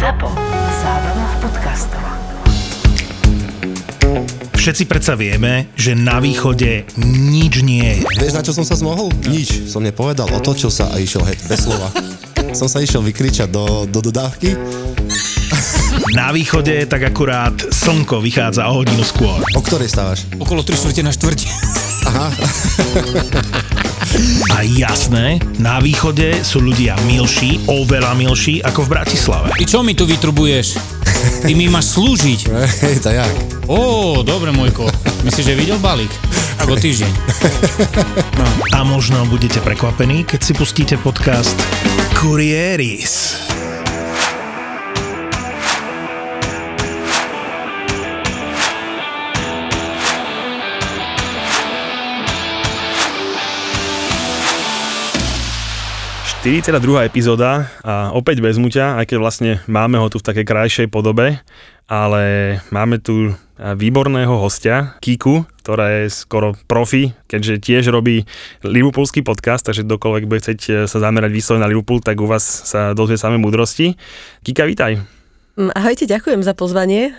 ZAPO. Zábrná v podcastov. Všetci predsa vieme, že na východe nič nie je. Vieš, na čo som sa zmohol? Nič. Som nepovedal, otočil sa a išiel heď, bez slova. som sa išiel vykričať do, do dodávky. Na východe tak akurát slnko vychádza o hodinu skôr. O ktorej stávaš? Okolo 3 čtvrte na štvrť. A jasné, na východe sú ľudia milší, oveľa milší ako v Bratislave. Ty čo mi tu vytrubuješ? Ty mi máš slúžiť. Hej, to jak? Ó, dobre, môjko. Myslíš, že videl balík? Ako týždeň. A možno budete prekvapení, keď si pustíte podcast Kurieris. Druhá epizóda a opäť bez muťa, aj keď vlastne máme ho tu v takej krajšej podobe, ale máme tu výborného hostia, Kiku, ktorá je skoro profi, keďže tiež robí Liverpoolský podcast, takže dokoľvek bude chcieť e, sa zamerať vyslovene na Liverpool, tak u vás sa dozvie samé múdrosti. Kika, vítaj. Mm, Ahojte, ďakujem za pozvanie.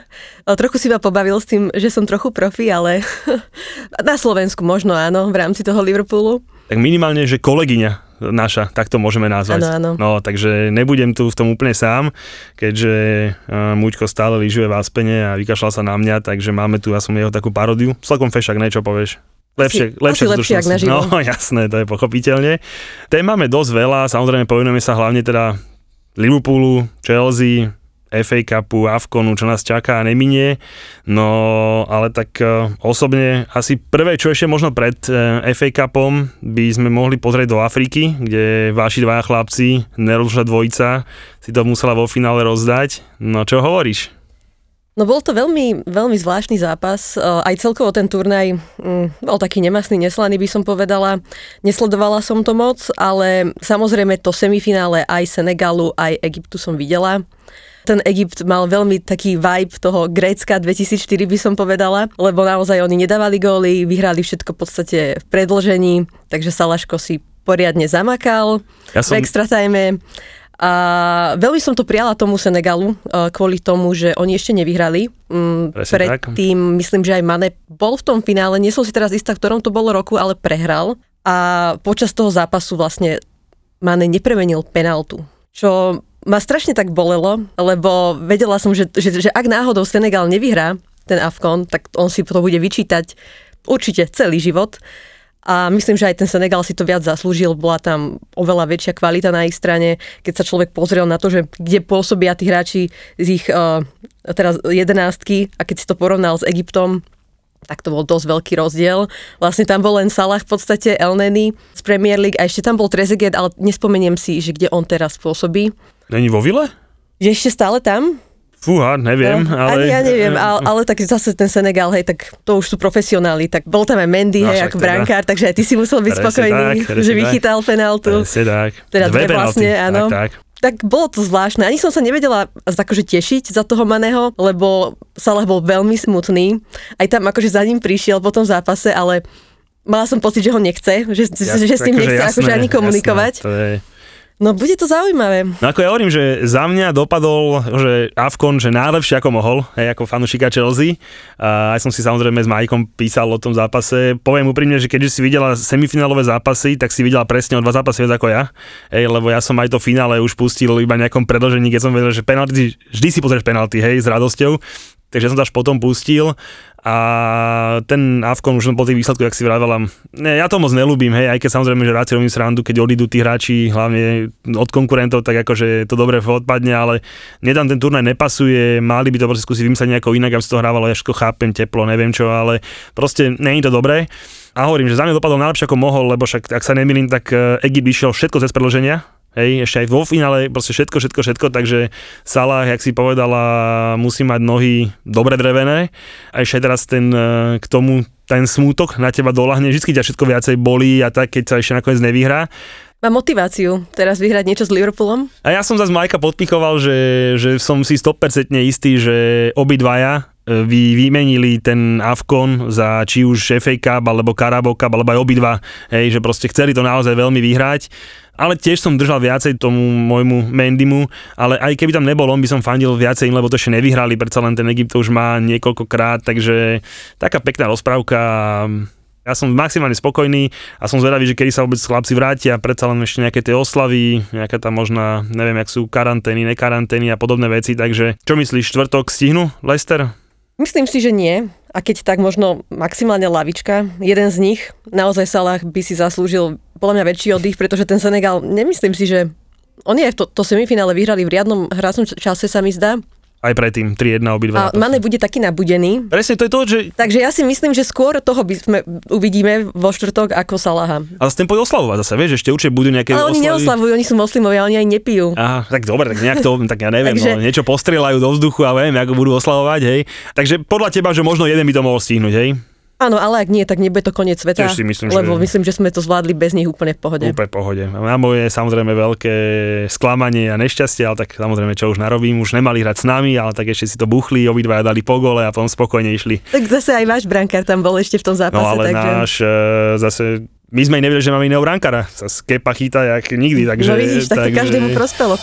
O, Trochu si ma pobavil s tým, že som trochu profi, ale na Slovensku možno áno, v rámci toho Liverpoolu. Tak minimálne, že kolegyňa naša, tak to môžeme nazvať. Áno, áno. No, takže nebudem tu v tom úplne sám, keďže uh, Muďko stále lyžuje v Aspene a vykašľal sa na mňa, takže máme tu, ja som jeho takú parodiu. Celkom fešak, ne, čo povieš? Lepšie, Asi- lepšie, lepšie, ak naživo. No jasné, to je pochopiteľne. Tém máme dosť veľa, samozrejme povenujeme sa hlavne teda Liverpoolu, Chelsea, FA Cupu, Avkonu, čo nás čaká a neminie. No, ale tak e, osobne asi prvé, čo ešte možno pred e, FA Cupom by sme mohli pozrieť do Afriky, kde vaši dvaja chlapci, nerozlučná dvojica, si to musela vo finále rozdať. No, čo hovoríš? No bol to veľmi, veľmi zvláštny zápas. O, Aj celkovo ten turnaj mm, bol taký nemastný, neslaný by som povedala. Nesledovala som to moc, ale samozrejme to semifinále aj Senegalu, aj Egyptu som videla. Ten Egypt mal veľmi taký vibe toho Grécka 2004 by som povedala, lebo naozaj oni nedávali góly, vyhrali všetko v podstate v predlžení, takže Salaško si poriadne zamakal Ja som- v extra time. A veľmi som to prijala tomu Senegalu, eh, kvôli tomu, že oni ešte nevyhrali. Mm. Predtým, myslím, že aj Mane bol v tom finále, nie som si teraz istá, v ktorom to bolo roku, ale prehral. A počas toho zápasu vlastne Mane nepremenil penaltu, čo ma strašne tak bolelo, lebo vedela som, že, že, že ak náhodou Senegal nevyhrá ten Afkon, tak on si to bude vyčítať určite celý život. A myslím, že aj ten Senegal si to viac zaslúžil, bola tam oveľa väčšia kvalita na ich strane. Keď sa človek pozrel na to, že kde pôsobia tí hráči z ich uh, teraz jedenáctky a keď si to porovnal s Egyptom, tak to bol dosť veľký rozdiel. Vlastne tam bol len Salah v podstate, El Neni z Premier League a ešte tam bol Trezeguet, ale nespomeniem si, že kde on teraz pôsobí. Není vo vile? Je ešte stále tam? Fúha, neviem, No, ale... Ani ja neviem, ale, ale tak zase ten Senegal, hej, tak to už sú profesionáli, tak bol tam aj Mendy, No, hej, ako teda. brankár, takže aj ty si musel byť spokojný, tak, že vychytal. Presne tak. Teda dve penalty. vlastne, áno. Tak, tak. Tak bolo to zvláštne. Ani som sa nevedela akože tešiť za toho Maného, lebo Salah bol veľmi smutný. Aj tam akože za ním prišiel po tom zápase, ale mala som pocit, že ho nechce, že, Ja- že, s ním akože nechce jasné, akože ani komunikovať. Jasné, to je... No bude to zaujímavé. No ako ja hovorím, že za mňa dopadol, že Avkon, že najlepšie ako mohol, hej, ako fanušika Chelsea. A aj som si samozrejme s Majkom písal o tom zápase. Poviem úprimne, že keďže si videla semifinálové zápasy, tak si videla presne o dva zápasy viac ako ja. Hej, lebo ja som aj to finále už pustil iba nejakom predlžení, keď som vedel, že penalty, vždy si pozrieš penalty, hej, s radosťou. Takže som to až potom pustil a ten Avkon už po tých výsledkoch, jak si vravela, ne, ja to moc nelúbim, hej, aj keď samozrejme, že rád si robím srandu, keď odídu tí hráči, hlavne od konkurentov, tak akože to dobre odpadne, ale nedám ten turnaj nepasuje, mali by to proste skúsiť vymyslieť nejako inak, aby sa to hrávalo, ja všetko chápem, teplo, neviem čo, ale proste není to dobré. A hovorím, že za mňa dopadol najlepšie ako mohol, lebo však, ak sa nemýlim, tak eh, Egypt išiel všetko cez predloženia, Hej, ešte aj vo finále, proste všetko, všetko, všetko, takže Salah, jak si povedala, musí mať nohy dobre drevené. A ešte teraz ten, eh, k tomu, ten smútok na teba dolahne, vždy ťa všetko viacej bolí a tak, keď sa ešte nakoniec nevyhrá. Mám motiváciu teraz vyhrať niečo s Liverpoolom. A ja som zase Majka podpichoval, že, že som si 100% istý, že obidvaja e, vy vymenili ten Avkon za či už FA Cup, alebo Carabao Cup, alebo aj obidva, hej, že proste chceli to naozaj veľmi vyhrať ale tiež som držal viacej tomu môjmu Mendymu, ale aj keby tam nebol, on by som fandil viacej lebo to ešte nevyhrali, predsa len ten Egypt už má niekoľkokrát, takže taká pekná rozprávka ja som maximálne spokojný a som zvedavý, že kedy sa vôbec chlapci vrátia, predsa len ešte nejaké tie oslavy, nejaká tam možná, neviem, jak sú karantény, nekarantény a podobné veci, takže čo myslíš, štvrtok stihnú Lester? Myslím si, že nie. A keď tak možno maximálne lavička. Jeden z nich, naozaj Salah by si zaslúžil podľa mňa väčší oddych, pretože ten Senegal, nemyslím si, že oni aj to, to semifinále vyhrali v riadnom hracom čase sa mi zdá. Aj predtým, 3-1 obidva. A Mane bude taký nabudený. Presne, to je to, že... Takže ja si myslím, že skôr toho by sme uvidíme vo štvrtok ako Salaha. Ale s tým pôjde oslavovať zase, vieš, ešte určite budú nejaké Ale oni oslavy. neoslavujú, oni sú moslimovia, oni aj nepijú. Aha, tak dobre, tak nejak to, tak ja neviem, Takže... no, niečo postrieľajú do vzduchu a viem, ako budú oslavovať, hej. Takže podľa teba, že možno jeden by to mohol stihnúť, hej? Áno, ale ak nie, tak nebude to koniec sveta. si myslím, lebo že... myslím, že sme to zvládli bez nich úplne v pohode. Úplne v pohode. Na moje samozrejme veľké sklamanie a nešťastie, ale tak samozrejme čo už narobím, už nemali hrať s nami, ale tak ešte si to buchli, obidva dali po gole a potom spokojne išli. Tak zase aj váš brankár tam bol ešte v tom zápase. No ale takže... náš e, zase my sme nevedeli, že máme iného brankára. Sa skepa chytá jak nikdy, takže... No vidíš, tak to takže... každému prospelo.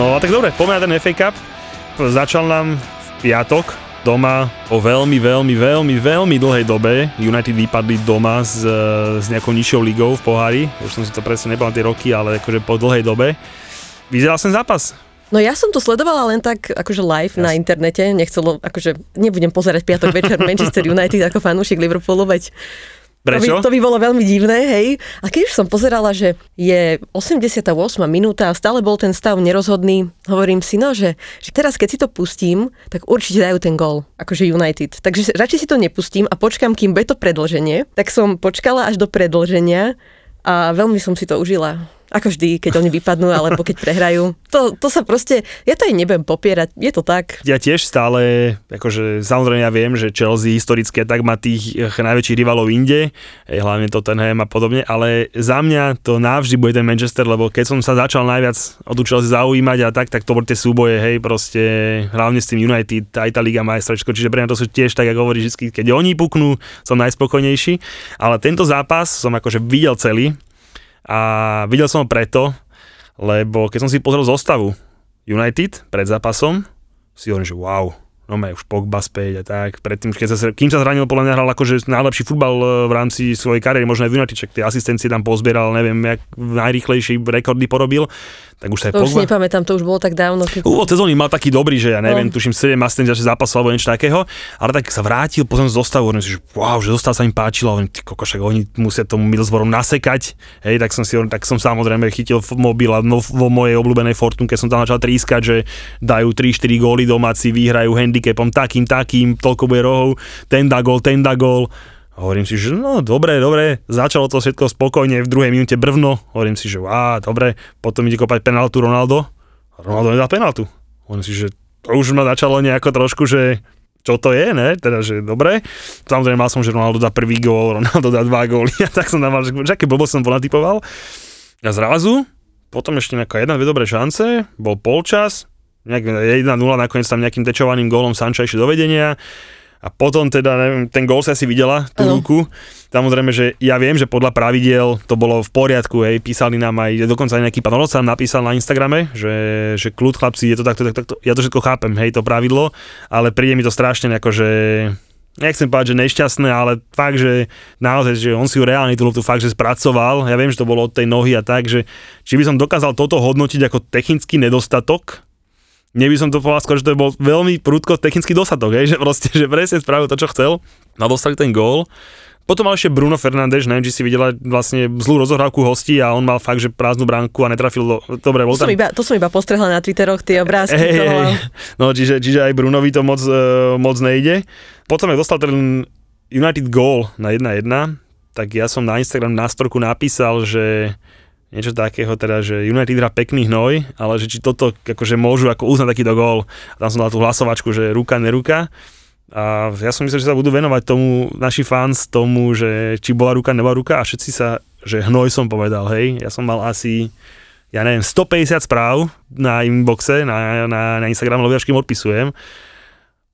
No a tak dobre, poďme na ten FA Cup. Začal nám v piatok doma po veľmi, veľmi, veľmi, veľmi dlhej dobe. United vypadli doma s, s nejakou nižšou ligou v pohári. Už som si to presne nebal tie roky, ale akože po dlhej dobe. Vyzeral som zápas. No ja som to sledovala len tak akože live Jasne. na internete, nechcelo, akože nebudem pozerať piatok večer Manchester United ako fanúšik Liverpoolu, veď Prečo? To by, to by bolo veľmi divné, hej. A keď už som pozerala, že je 88 minúta a stále bol ten stav nerozhodný, hovorím si, no, že, že teraz keď si to pustím, tak určite dajú ten gol, akože United. Takže radšej si to nepustím a počkám, kým bude to predlženie. Tak som počkala až do predlženia a veľmi som si to užila. Ako vždy, keď oni vypadnú alebo keď prehrajú. To, to sa proste, ja to aj nebudem popierať, je to tak. Ja tiež stále, akože samozrejme ja viem, že Chelsea historicky tak má tých eh, najväčších rivalov inde, hlavne Tottenham a podobne, ale za mňa to navždy bude ten Manchester, lebo keď som sa začal najviac o tú Chelsea zaujímať a tak, tak to boli tie súboje, hej, proste hlavne s tým United, aj tá Liga majstračko, čiže pre mňa to sú tiež tak, ako hovorí vždy, keď oni puknú, som najspokojnejší, ale tento zápas som akože videl celý, a videl som ho preto, lebo keď som si pozrel zostavu United pred zápasom, si hovorím, že wow, no má už Pogba späť a tak. Predtým, keď sa, kým sa zranil, podľa mňa hral akože najlepší futbal e, v rámci svojej kariéry, možno aj v United, tie asistencie tam pozbieral, neviem, jak najrýchlejší rekordy porobil. Tak už sa to Pogba... už nepamätám, to už bolo tak dávno. Keď... Úvod sezóny mal taký dobrý, že ja neviem, no. tuším 7 asistencií že zápasov alebo niečo takého, ale tak sa vrátil, potom z zostavu, hovorím si, že wow, že zostav sa im páčilo, hovorím, ty kokošak, oni musia tomu Middlesbrough nasekať, hej, tak som si tak som samozrejme chytil mobil a no, vo mojej obľúbenej Fortunke som tam začal trískať, že dajú 3-4 góly domáci, vyhrajú handicapom takým, takým, toľko bude rohov, ten dá gól, ten dá gól. Hovorím si, že no dobre, dobre, začalo to všetko spokojne, v druhej minúte brvno, hovorím si, že á, dobre, potom ide kopať penaltu Ronaldo, Ronaldo nedá penaltu. Hovorím si, že to už ma začalo nejako trošku, že čo to je, ne? Teda, že dobre. Samozrejme mal som, že Ronaldo dá prvý gól, Ronaldo dá dva góly, a tak som tam mal, že aké blbo som bol natypoval. A zrazu, potom ešte nejaká jedna, dve dobré šance, bol polčas, nejak 1-0, nakoniec tam nejakým tečovaným gólom Sanča ešte do vedenia a potom teda, neviem, ten gól sa si videla, tú ano. ruku. Samozrejme, že ja viem, že podľa pravidiel to bolo v poriadku, hej, písali nám aj, dokonca aj nejaký pán Roca napísal na Instagrame, že, že kľud chlapci, je to takto, takto, takto, ja to všetko chápem, hej, to pravidlo, ale príde mi to strašne ako, že nechcem povedať, že nešťastné, ale fakt, že naozaj, že on si ju reálne tú loptu fakt, že spracoval. Ja viem, že to bolo od tej nohy a tak, že či by som dokázal toto hodnotiť ako technický nedostatok, Neby som to povedal skôr, že to bol veľmi prudko technický dosadok, hej, že proste, že presne spravil to, čo chcel. No dostali ten gól. Potom mal ešte Bruno Fernández, neviem, či si videla vlastne zlú rozohrávku hostí a on mal fakt, že prázdnu bránku a netrafil do... Dobre, bol to tam... Som iba, to som iba postrehla na Twitteroch, tie obrázky. Hey, toho... hey. No, čiže, čiže aj Brunovi to moc, uh, moc nejde. Potom, ak dostal ten United goal na 1-1, tak ja som na Instagram na storku napísal, že niečo takého, teda, že United hrá pekný hnoj, ale že či toto akože môžu ako uznať takýto gól. Tam som dal tú hlasovačku, že ruka, neruka. A ja som myslel, že sa budú venovať tomu, naši fans, tomu, že či bola ruka, nebola ruka a všetci sa, že hnoj som povedal, hej. Ja som mal asi, ja neviem, 150 správ na inboxe, na, na, na Instagram, lebo ja všetkým odpisujem.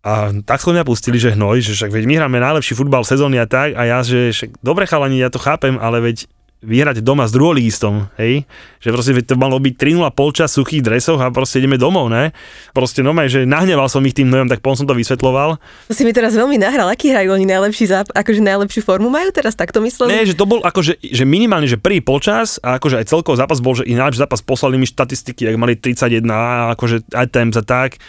A tak sme mňa pustili, že hnoj, že však veď my hráme najlepší futbal sezóny a tak a ja, že však, dobre chalani, ja to chápem, ale veď vyhrať doma s druholigistom, hej, že proste to malo byť 3-0 polčas v suchých dresoch a proste ideme domov, ne? Proste no že nahneval som ich tým hnojom, tak potom som to vysvetloval. To si mi teraz veľmi nahral, aký hrajú oni najlepší záp- akože najlepšiu formu majú teraz, tak to mysleli? Nie, že to bol akože, že minimálne, že prvý polčas a akože aj celkový zápas bol, že ináč zápas poslali mi štatistiky, ak mali 31 a akože aj a tak.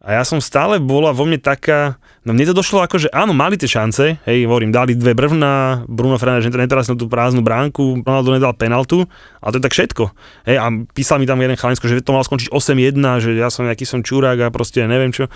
A ja som stále bola vo mne taká, no mne to došlo ako, že áno, mali tie šance, hej, hovorím, dali dve brvná, Bruno Fernandes neteraz na tú prázdnu bránku, Ronaldo nedal penaltu, ale to je tak všetko. Hej, a písal mi tam jeden chalinsko, že to mal skončiť 8-1, že ja som nejaký som čurák a proste neviem čo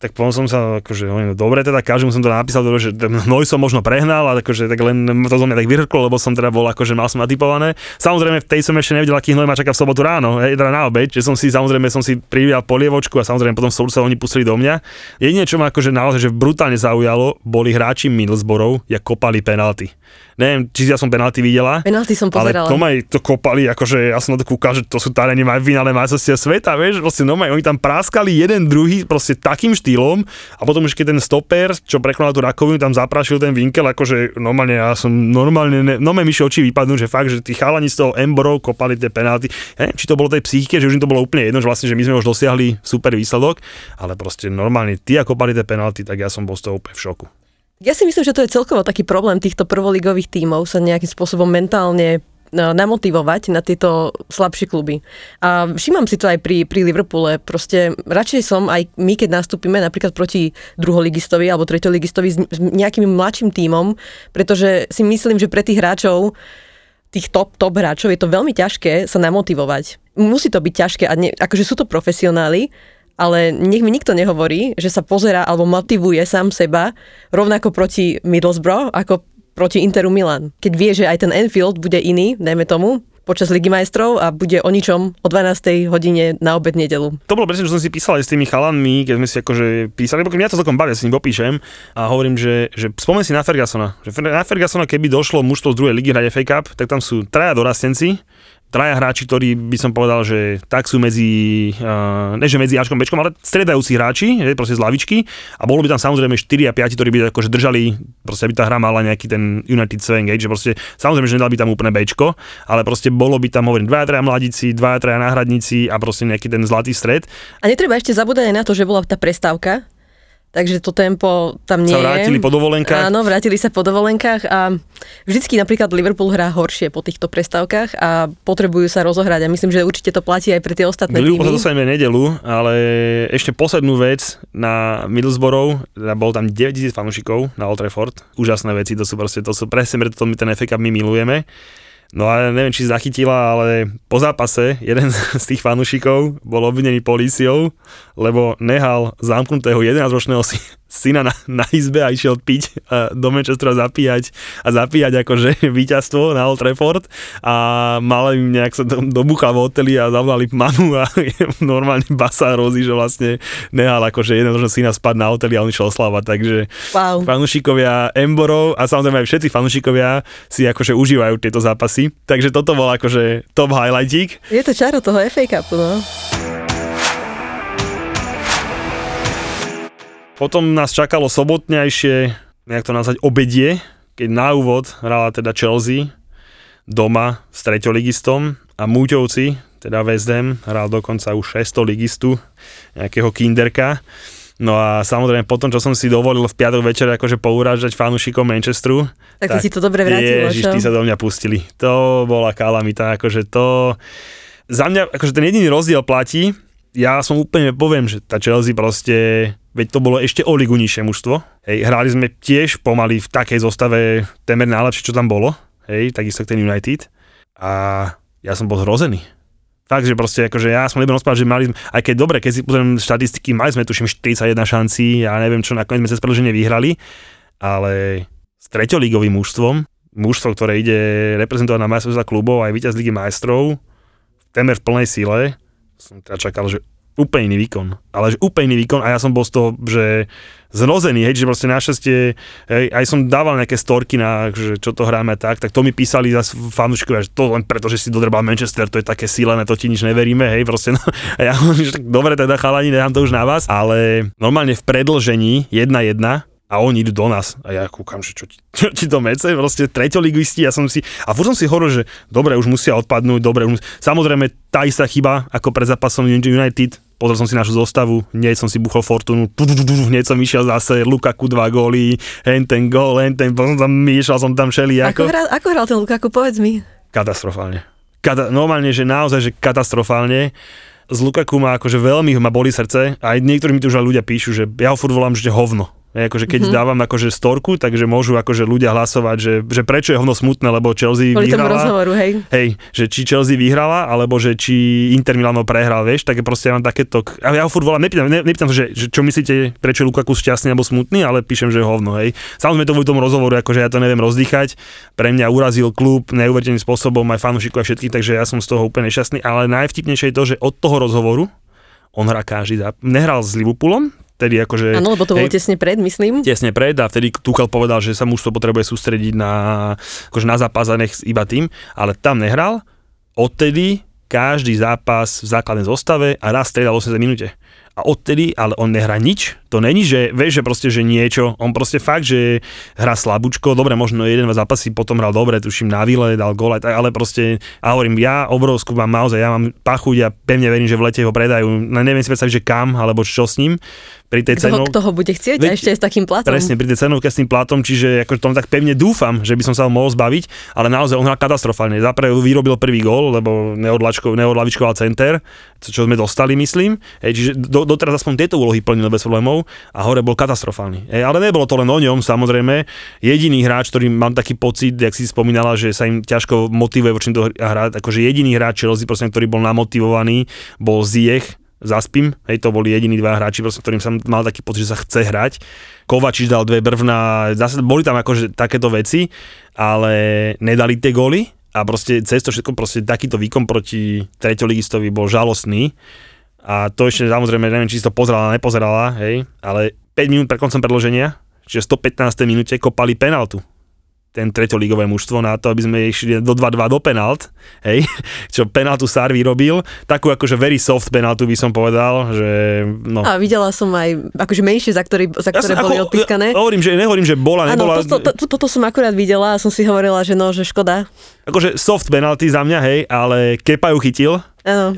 tak potom som sa, akože, no, dobre, teda každému som to napísal, že hnoj som možno prehnal, ale akože tak len to zo mňa tak vyhrklo, lebo som teda bol, akože mal som natypované. Samozrejme, v tej som ešte nevedel, aký hnoj ma čaká v sobotu ráno, hej, teda na obed, že som si, samozrejme, som si privial polievočku a samozrejme potom v sobotu sa oni pustili do mňa. Jedine, čo ma akože naozaj, že brutálne zaujalo, boli hráči Middlesborough, jak kopali penalty. Neviem, či ja som penalty videla. Penalty som pozerala. Ale to maj to kopali, akože ja som na to kúkal, že to sú tarene maj finále majstrovstia sveta, vieš, proste no maj, oni tam práskali jeden druhý proste takým štýlom a potom už keď ten stoper, čo prekonal tú rakovinu, tam zaprašil ten vinkel, akože normálne ja som normálne, ne, no mi oči vypadnú, že fakt, že tí chalani z toho Emborov kopali tie penalty. Ja neviem, či to bolo tej psychike, že už im to bolo úplne jedno, že vlastne, že my sme už dosiahli super výsledok, ale proste normálne tí, ako kopali tie penalty, tak ja som bol z toho úplne v šoku. Ja si myslím, že to je celkovo taký problém týchto prvoligových tímov sa nejakým spôsobom mentálne no, namotivovať na tieto slabšie kluby. A všímam si to aj pri, pri Liverpoole. Proste radšej som aj my, keď nastúpime napríklad proti druholigistovi alebo treťoligistovi s nejakým mladším tímom, pretože si myslím, že pre tých hráčov tých top, top hráčov je to veľmi ťažké sa namotivovať. Musí to byť ťažké a ne, akože sú to profesionáli, ale nech mi nikto nehovorí, že sa pozera alebo motivuje sám seba rovnako proti Middlesbrough ako proti Interu Milan. Keď vie, že aj ten Enfield bude iný, dajme tomu, počas Ligy majstrov a bude o ničom o 12. hodine na obed nedelu. To bolo presne, čo som si písal aj s tými chalanmi, keď sme si akože písali, lebo mňa to celkom bavia, si im popíšem a hovorím, že, že spomen si na Fergusona. Že na Fergusona, keby došlo mužstvo z druhej ligy hrať FA Cup, tak tam sú traja dorastenci, traja hráči, ktorí by som povedal, že tak sú medzi, uh, ne že medzi Ačkom Bčkom, ale stredajúci hráči, že, proste z lavičky a bolo by tam samozrejme 4 a 5, ktorí by akože držali, proste aby tá hra mala nejaký ten United Swing, že proste samozrejme, že nedal by tam úplne Bčko, ale proste bolo by tam, hovorím, 2 3 mladíci, 2 3 náhradníci a proste nejaký ten zlatý stred. A netreba ešte zabúdať aj na to, že bola tá prestávka, takže to tempo tam nie sa vrátili je. po dovolenkách. Áno, vrátili sa po dovolenkách a vždycky napríklad Liverpool hrá horšie po týchto prestávkach a potrebujú sa rozohrať a myslím, že určite to platí aj pre tie ostatné Liverpool týmy. sa dostaneme nedelu, ale ešte poslednú vec na Middlesbrough, teda bol tam 9000 fanúšikov na Old Trafford, úžasné veci, to sú proste, to sú presne, preto my ten FA Cup my milujeme. No a neviem, či zachytila, ale po zápase jeden z tých fanúšikov bol obvinený políciou, lebo nehal zamknutého 11-ročného syna na, na izbe a išiel piť a do Manchestera zapíjať a zapíjať akože víťazstvo na Old Trafford a mal im nejak sa dobuchal v hoteli a zavolali mamu a normálne basa rozy, že vlastne nehal akože jeden syna spať na hoteli a on išiel oslavať, takže wow. fanúšikovia Emborov a samozrejme aj všetci fanúšikovia si akože užívajú tieto zápasy, takže toto bol akože top highlightík. Je to čaro toho FA Cupu, no. Potom nás čakalo sobotnejšie, nejak to nazvať, obedie, keď na úvod hrala teda Chelsea doma s treťoligistom a Múťovci, teda West Ham, hral dokonca už 600 ligistu, nejakého kinderka. No a samozrejme potom, čo som si dovolil v piatok večer akože pourážať fanúšikov Manchesteru. Tak, tak si to dobre vrátilo, Ježiš, tí sa do mňa pustili. To bola kalamita, akože to... Za mňa, akože ten jediný rozdiel platí, ja som úplne poviem, že tá Chelsea proste veď to bolo ešte o ligu nižšie mužstvo. Hej, hrali sme tiež pomaly v takej zostave temer najlepšie, čo tam bolo. Hej, takisto ten United. A ja som bol zhrozený. Fakt, že proste akože ja som nebol rozprávať, že mali sme, aj keď dobre, keď si pozriem štatistiky, mali sme tuším 41 šanci, ja neviem čo, nakoniec sme cez predlženie vyhrali, ale s treťolígovým mužstvom, mužstvo, ktoré ide reprezentovať na majstrovstvá klubov aj víťaz Ligy majstrov, temer v plnej sile, som teda čakal, že úplne iný výkon. Ale že úplne iný výkon a ja som bol z toho, že zrozený, hej, že proste našťastie, hej, aj som dával nejaké storky na, že čo to hráme tak, tak to mi písali zase fanúškovia, že to len preto, že si dodrbal Manchester, to je také sílené, to ti nič neveríme, hej, proste, no, a ja že tak dobre, teda chalani, nechám to už na vás, ale normálne v predlžení 1-1 a oni idú do nás. A ja kúkam, že čo, ti- čo ti to mece, proste treťoligisti, ja som si, a furt som si hovoril, že dobre, už musia odpadnúť, dobre, už, mus- samozrejme tá istá chyba, ako pred zápasom United, pozrel som si našu zostavu, hneď som si buchol Fortunu, tu, tu, tu, tu, hneď som išiel zase, Lukaku dva góly, hen ten gól, hen ten, potom tam myšľal som tam šeli, Ako, ako, hral, ako hral ten Lukaku, povedz mi. katastrofálne. Kata, normálne, že naozaj, že katastrofálne. Z Lukaku ma akože veľmi ma boli srdce, aj niektorí mi tu už ľudia píšu, že ja ho furt volám, že hovno. Akože keď mm-hmm. dávam akože storku, takže môžu akože ľudia hlasovať, že, že prečo je hovno smutné, lebo Chelsea Kvôli tomu vyhrala. rozhovoru, hej. Hej, že či Chelsea vyhrala, alebo že či Inter Milano prehral, vieš, tak proste ja mám takéto, a ja ho furt volám, nepýtam, ne, nepýtam že, že, čo myslíte, prečo je Lukaku šťastný alebo smutný, ale píšem, že je hovno, hej. Samozrejme to v tom rozhovoru, akože ja to neviem rozdýchať, pre mňa urazil klub neuveriteľným spôsobom, aj fanúšikov a všetkých, takže ja som z toho úplne šťastný, ale najvtipnejšie je to, že od toho rozhovoru on hrá každý záp- Nehral s Liverpoolom, tedy akože... Áno, lebo to bolo hej, tesne pred, myslím. tesne pred a vtedy Tuchel povedal, že sa mužstvo potrebuje sústrediť na, akože na zápas a nech iba tým, ale tam nehral. Odtedy každý zápas v základnej zostave a raz striedal v 80 minúte. A odtedy, ale on nehrá nič. To není, že vieš, že proste, že niečo. On proste fakt, že hrá slabúčko. Dobre, možno jeden, zápasy potom hral dobre, tuším na vile, dal gól, aj tak, ale proste, a hovorím, ja obrovskú mám naozaj, ja mám pachuť a pevne verím, že v lete ho predajú. No, neviem si predstaviť, že kam, alebo čo s ním. Pri tej Kto cenou. kto ho bude chcieť a Veď- ešte aj s takým platom. Presne, pri tej cenovke s tým platom, čiže ako tom tak pevne dúfam, že by som sa ho mohol zbaviť, ale naozaj on hral katastrofálne. Zaprvé vyrobil prvý gól, lebo neodlavičkoval center, čo sme dostali, myslím. Hej, čiže do, doteraz aspoň tieto úlohy plnil bez problémov a hore bol katastrofálny. Hej, ale nebolo to len o ňom, samozrejme. Jediný hráč, ktorý mám taký pocit, jak si spomínala, že sa im ťažko motivuje voči to hrať, akože jediný hráč Chelsea, proste, ktorý bol namotivovaný, bol Ziyech, zaspím, hej, to boli jediní dva hráči, proste, ktorým som mal taký pocit, že sa chce hrať. Kovačič dal dve brvná, zase boli tam akože takéto veci, ale nedali tie góly a proste cez to všetko, proste takýto výkon proti treťoligistovi bol žalostný. A to ešte samozrejme, neviem, či si to pozerala, nepozerala, hej, ale 5 minút pred koncom predloženia, čiže v 115. minúte kopali penaltu ten treťoligové mužstvo na to, aby sme išli do 2-2 do penalt, hej, čo penaltu Sár vyrobil, takú akože very soft penaltu by som povedal, že no. A videla som aj akože menšie, za, ktorý, za ktoré som boli ako- odpískané. Ja, hovorím, že nehovorím, že bola, Áno, nebola. to, to, to, toto som akurát videla a som si hovorila, že no, že škoda. Akože soft penalty za mňa, hej, ale Kepa ju chytil,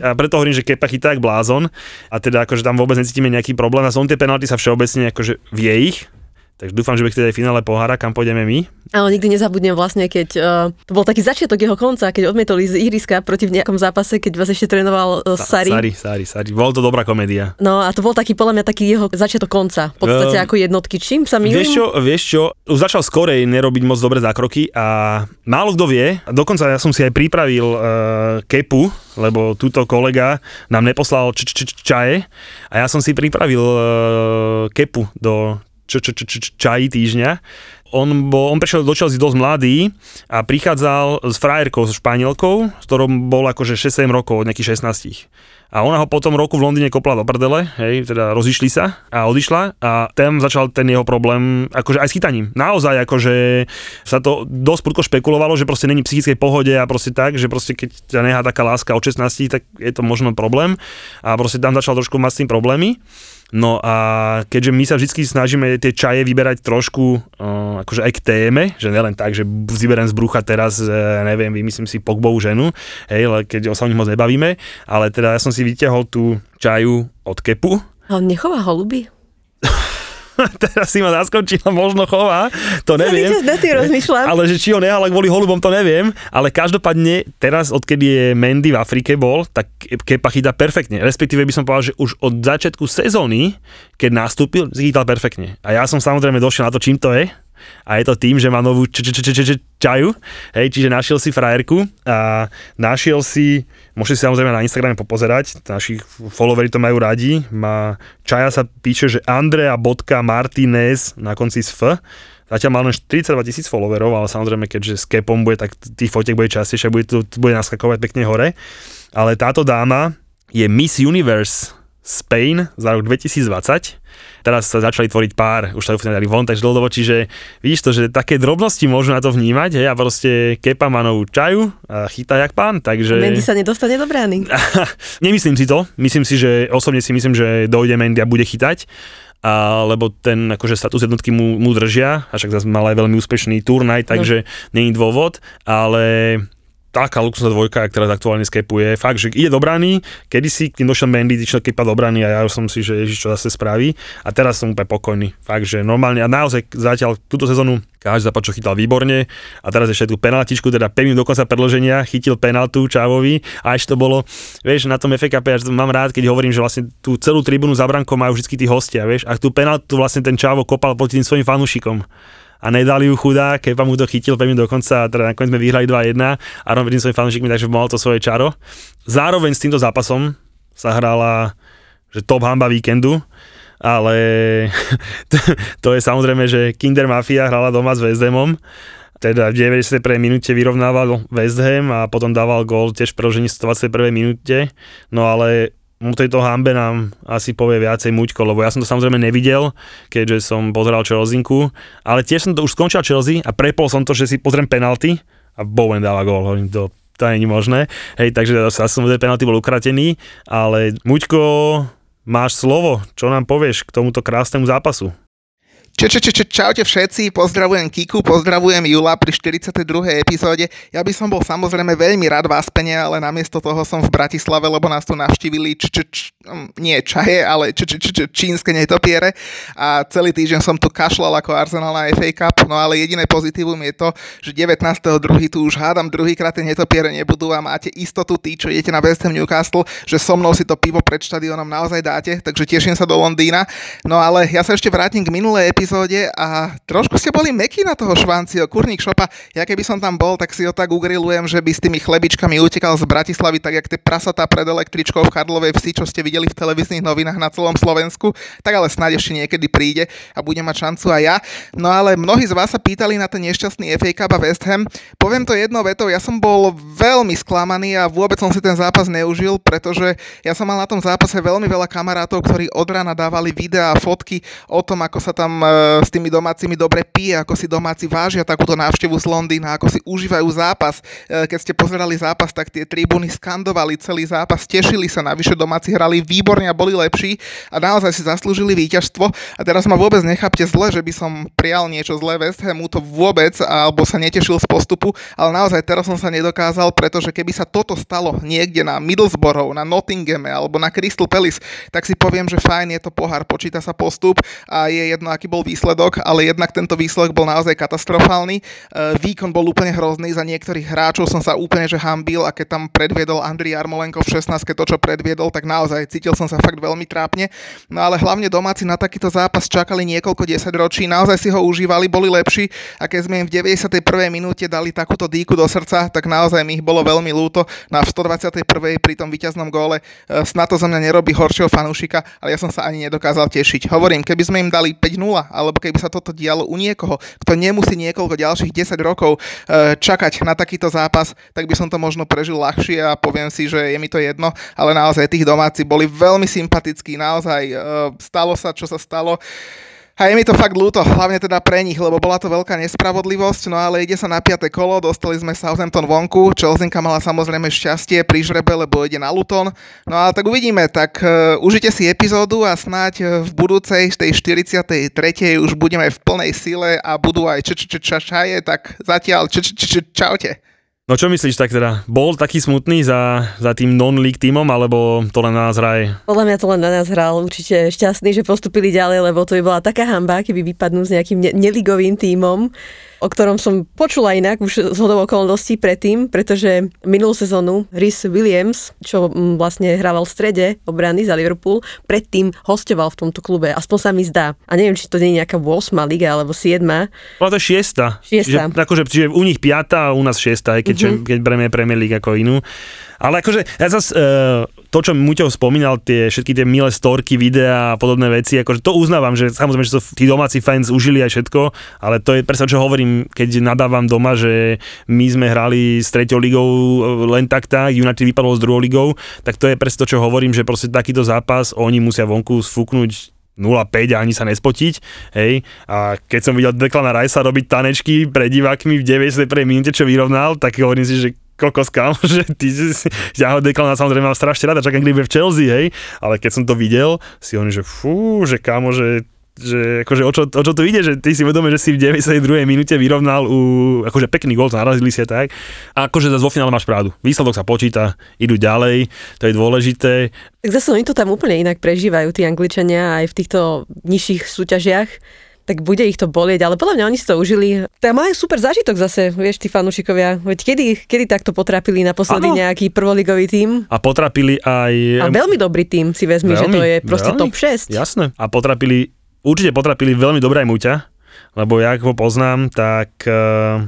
A preto hovorím, že Kepa chytá jak blázon a teda akože tam vôbec necítime nejaký problém a som tie penalty sa všeobecne akože vie ich, takže dúfam, že by chceli aj finále pohára, kam pôjdeme my. Ale nikdy nezabudnem vlastne, keď uh, to bol taký začiatok jeho konca, keď odmietol ísť z ihriska proti v nejakom zápase, keď vás ešte trénoval uh, Sari. Sari, Sari, Sari. Bol to dobrá komédia. No a to bol taký podľa mňa taký jeho začiatok konca. V podstate Ehm, ako jednotky. Čím sa milím? Vieš čo, vieš čo, už začal skorej nerobiť moc dobré zákroky a málo kto vie, dokonca ja som si aj pripravil uh, kepu, lebo túto kolega nám neposlal č- č- čaje a ja som si pripravil uh, kepu do č- č- č- č- čají týždňa. On, bol, on prešiel do Chelsea dosť mladý a prichádzal s frajerkou, so španielkou, s ktorou bol akože 6-7 rokov, od nejakých 16. A ona ho potom roku v Londýne kopla do prdele, hej, teda rozišli sa a odišla a tam začal ten jeho problém, akože aj s chytaním. Naozaj, akože sa to dosť prudko špekulovalo, že proste není v psychickej pohode a proste tak, že proste keď ťa nehá taká láska od 16, tak je to možno problém a proste tam začal trošku mať s tým problémy. No a keďže my sa vždy snažíme tie čaje vyberať trošku uh, akože aj k téme, že nielen tak, že vyberiem z brucha teraz, uh, neviem, vymyslím si Pogbovú ženu, hej, ale keď sa o nich moc nebavíme, ale teda ja som si vyťahol tú čaju od kepu, A on nechová holuby? teraz si ma zaskočila, možno chová, to neviem. Na tým rozmýšľam. Ale že či ho nehala kvôli holubom, to neviem. Ale každopádne teraz, odkedy je Mendy v Afrike bol, tak Kepa chytá perfektne. Respektíve by som povedal, že už od začiatku sezóny, keď nastúpil, chytal perfektne. A ja som samozrejme došiel na to, čím to je. A je to tým, že má novú čaju, hej, čiže našiel si frajerku a našiel si, môžete si samozrejme na Instagrame popozerať, naši followeri to majú radi, má, čaja sa píše, že Andrea bodka na konci s F, Zatiaľ má len 42 tisíc followerov, ale samozrejme, keďže s Kepom bude, tak tých fotiek bude častejšie, bude, tu, bude naskakovať pekne hore. Ale táto dáma je Miss Universe Spain za rok 2020. Teraz sa začali tvoriť pár, už sa dali von, takže dlhodobo, čiže vidíš to, že také drobnosti môžu na to vnímať, hej, a proste kepa manovú čaju a chytá jak pán, takže... Mendy sa nedostane do brány. Nemyslím si to, myslím si, že osobne si myslím, že dojde Mendy a bude chytať, a, lebo ten akože status jednotky mu, mu držia, a však zase mal aj veľmi úspešný turnaj, takže no. není dôvod, ale taká luxusná dvojka, teraz aktuálne skepuje. Fakt, že ide do brany, kedysi, keď došiel Mendy, išiel kepa do a ja som si, že Ježiš, čo zase spraví. A teraz som úplne pokojný. Fakt, že normálne a naozaj zatiaľ túto sezónu každý zápas, čo chytal výborne a teraz ešte tú penaltičku, teda 5 minút do konca predloženia, chytil penaltu Čávovi a ešte to bolo, vieš, na tom ja to mám rád, keď hovorím, že vlastne tú celú tribúnu za brankou majú vždy tí hostia, vieš, a tú penaltu vlastne ten Čávo kopal proti tým svojim fanúšikom a nedali ju chudá, keď mu to chytil pevne dokonca a teda nakoniec sme vyhrali 2-1 a rovným svojim fanúšikmi, takže mal to svoje čaro. Zároveň s týmto zápasom sa hrala že top hamba víkendu, ale to, to je samozrejme, že Kinder Mafia hrala doma s Hamom, teda v 91. minúte vyrovnával West Ham a potom dával gól tiež v preložení 121. minúte, no ale o tejto hambe nám asi povie viacej Muďko, lebo ja som to samozrejme nevidel, keďže som pozeral Chelsea, ale tiež som to už skončil Chelsea a prepol som to, že si pozriem penalty a Bowen dáva gól, hovorím to, to je možné. Hej, takže zase som penalty bol ukratený, ale Muďko, máš slovo, čo nám povieš k tomuto krásnemu zápasu? Č, č, č, č, čaute všetci, pozdravujem Kiku, pozdravujem Jula pri 42. epizóde. Ja by som bol samozrejme veľmi rád v Aspene, ale namiesto toho som v Bratislave, lebo nás tu navštívili č, č, č, nie čaje, ale č, č, č, č, čínske netopiere a celý týždeň som tu kašlal ako Arsenal na FA Cup, no ale jediné pozitívum je to, že 19.2. tu už hádam druhýkrát tie netopiere nebudú a máte istotu tí, čo idete na West Ham Newcastle, že so mnou si to pivo pred štadionom naozaj dáte, takže teším sa do Londýna. No ale ja sa ešte vrátim k minulej epizóde a trošku ste boli mekí na toho Švancio, kurník šopa. Ja keby som tam bol, tak si ho tak ugrilujem, že by s tými chlebičkami utekal z Bratislavy, tak jak tie prasatá pred električkou v Karlovej vsi, čo ste videli v televíznych novinách na celom Slovensku. Tak ale snáď ešte niekedy príde a bude mať šancu aj ja. No ale mnohí z vás sa pýtali na ten nešťastný FA Cup a West Ham. Poviem to jednou vetou, ja som bol veľmi sklamaný a vôbec som si ten zápas neužil, pretože ja som mal na tom zápase veľmi veľa kamarátov, ktorí od rána dávali videá a fotky o tom, ako sa tam s tými domácimi dobre pije, ako si domáci vážia takúto návštevu z Londýna, ako si užívajú zápas. E, keď ste pozerali zápas, tak tie tribúny skandovali celý zápas, tešili sa, navyše domáci hrali výborne a boli lepší a naozaj si zaslúžili víťazstvo. A teraz ma vôbec nechápte zle, že by som prijal niečo zlé West Hamu, to vôbec, alebo sa netešil z postupu, ale naozaj teraz som sa nedokázal, pretože keby sa toto stalo niekde na Middlesbrough, na Nottinghame alebo na Crystal Palace, tak si poviem, že fajn, je to pohár, počíta sa postup a je jedno, aký bol výsledok, ale jednak tento výsledok bol naozaj katastrofálny. E, výkon bol úplne hrozný, za niektorých hráčov som sa úplne že hambil a keď tam predviedol Andri Jarmolenko v 16 to, čo predviedol, tak naozaj cítil som sa fakt veľmi trápne. No ale hlavne domáci na takýto zápas čakali niekoľko ročí, naozaj si ho užívali, boli lepší a keď sme im v 91. minúte dali takúto dýku do srdca, tak naozaj mi ich bolo veľmi lúto. Na no v 121. pri tom víťaznom góle e, snad to za mňa nerobí horšieho fanúšika, ale ja som sa ani nedokázal tešiť. Hovorím, keby sme im dali 5-0 alebo keby sa toto dialo u niekoho, kto nemusí niekoľko ďalších 10 rokov e, čakať na takýto zápas, tak by som to možno prežil ľahšie a poviem si, že je mi to jedno, ale naozaj tých domáci boli veľmi sympatickí, naozaj e, stalo sa, čo sa stalo. A je mi to fakt ľúto, hlavne teda pre nich, lebo bola to veľká nespravodlivosť, no ale ide sa na piaté kolo, dostali sme Southampton vonku, Chelseanka mala samozrejme šťastie pri žrebe, lebo ide na Luton. No ale tak uvidíme, tak uh, užite si epizódu a snáď uh, v budúcej, tej 43. už budeme v plnej sile a budú aj čačačačaje, tak zatiaľ čaute. No čo myslíš tak teda? Bol taký smutný za, za tým non-league týmom, alebo to len na nás hraje? Podľa mňa to len na nás hral. Určite šťastný, že postupili ďalej, lebo to by bola taká hamba, keby vypadnú s nejakým ne- neligovým týmom o ktorom som počula inak už z hodou okolností predtým, pretože minulú sezónu Rhys Williams, čo mm, vlastne hrával v strede obrany za Liverpool, predtým hostoval v tomto klube. Aspoň sa mi zdá. A neviem, či to nie je nejaká 8 liga alebo 7. Bola to 6. 6. Čiže, akože, čiže u nich 5 a u nás 6, aj keď, mm-hmm. keď bereme Premier League ako inú. Ale akože, ja zase, uh, to, čo Muťov spomínal, tie všetky tie milé storky, videá a podobné veci, akože to uznávam, že samozrejme, že to tí domáci fans užili aj všetko, ale to je presne, čo hovorím, keď nadávam doma, že my sme hrali s treťou ligou len tak tak, United vypadlo s druhou ligou, tak to je presne to, čo hovorím, že proste takýto zápas oni musia vonku sfúknuť 0,5 a ani sa nespotiť, hej. A keď som videl Declana Ricea robiť tanečky pred divákmi v 91. minúte, čo vyrovnal, tak hovorím si, že kokos kam, že ty ja ho Declana samozrejme mám strašne rada, kedy bude v Chelsea, hej, ale keď som to videl, si on, že fú, že kamo, že že akože o čo, o čo tu ide, že ty si vedomé, že si v 92. minúte vyrovnal u, akože pekný gol, narazili si tak. A akože zase vo finále máš pravdu. Výsledok sa počíta, idú ďalej, to je dôležité. Tak zase oni to tam úplne inak prežívajú, tí Angličania aj v týchto nižších súťažiach tak bude ich to bolieť, ale podľa mňa oni si to užili. Tak majú super zážitok zase, vieš, tí fanúšikovia. Veď kedy, kedy takto potrápili naposledy Áno. nejaký prvoligový tím? A potrapili aj... A veľmi dobrý tím si vezmi, že to je proste veľmi, top 6. Jasné. A potrapili, určite potrapili veľmi dobré aj Muťa, lebo ja ho poznám, tak uh,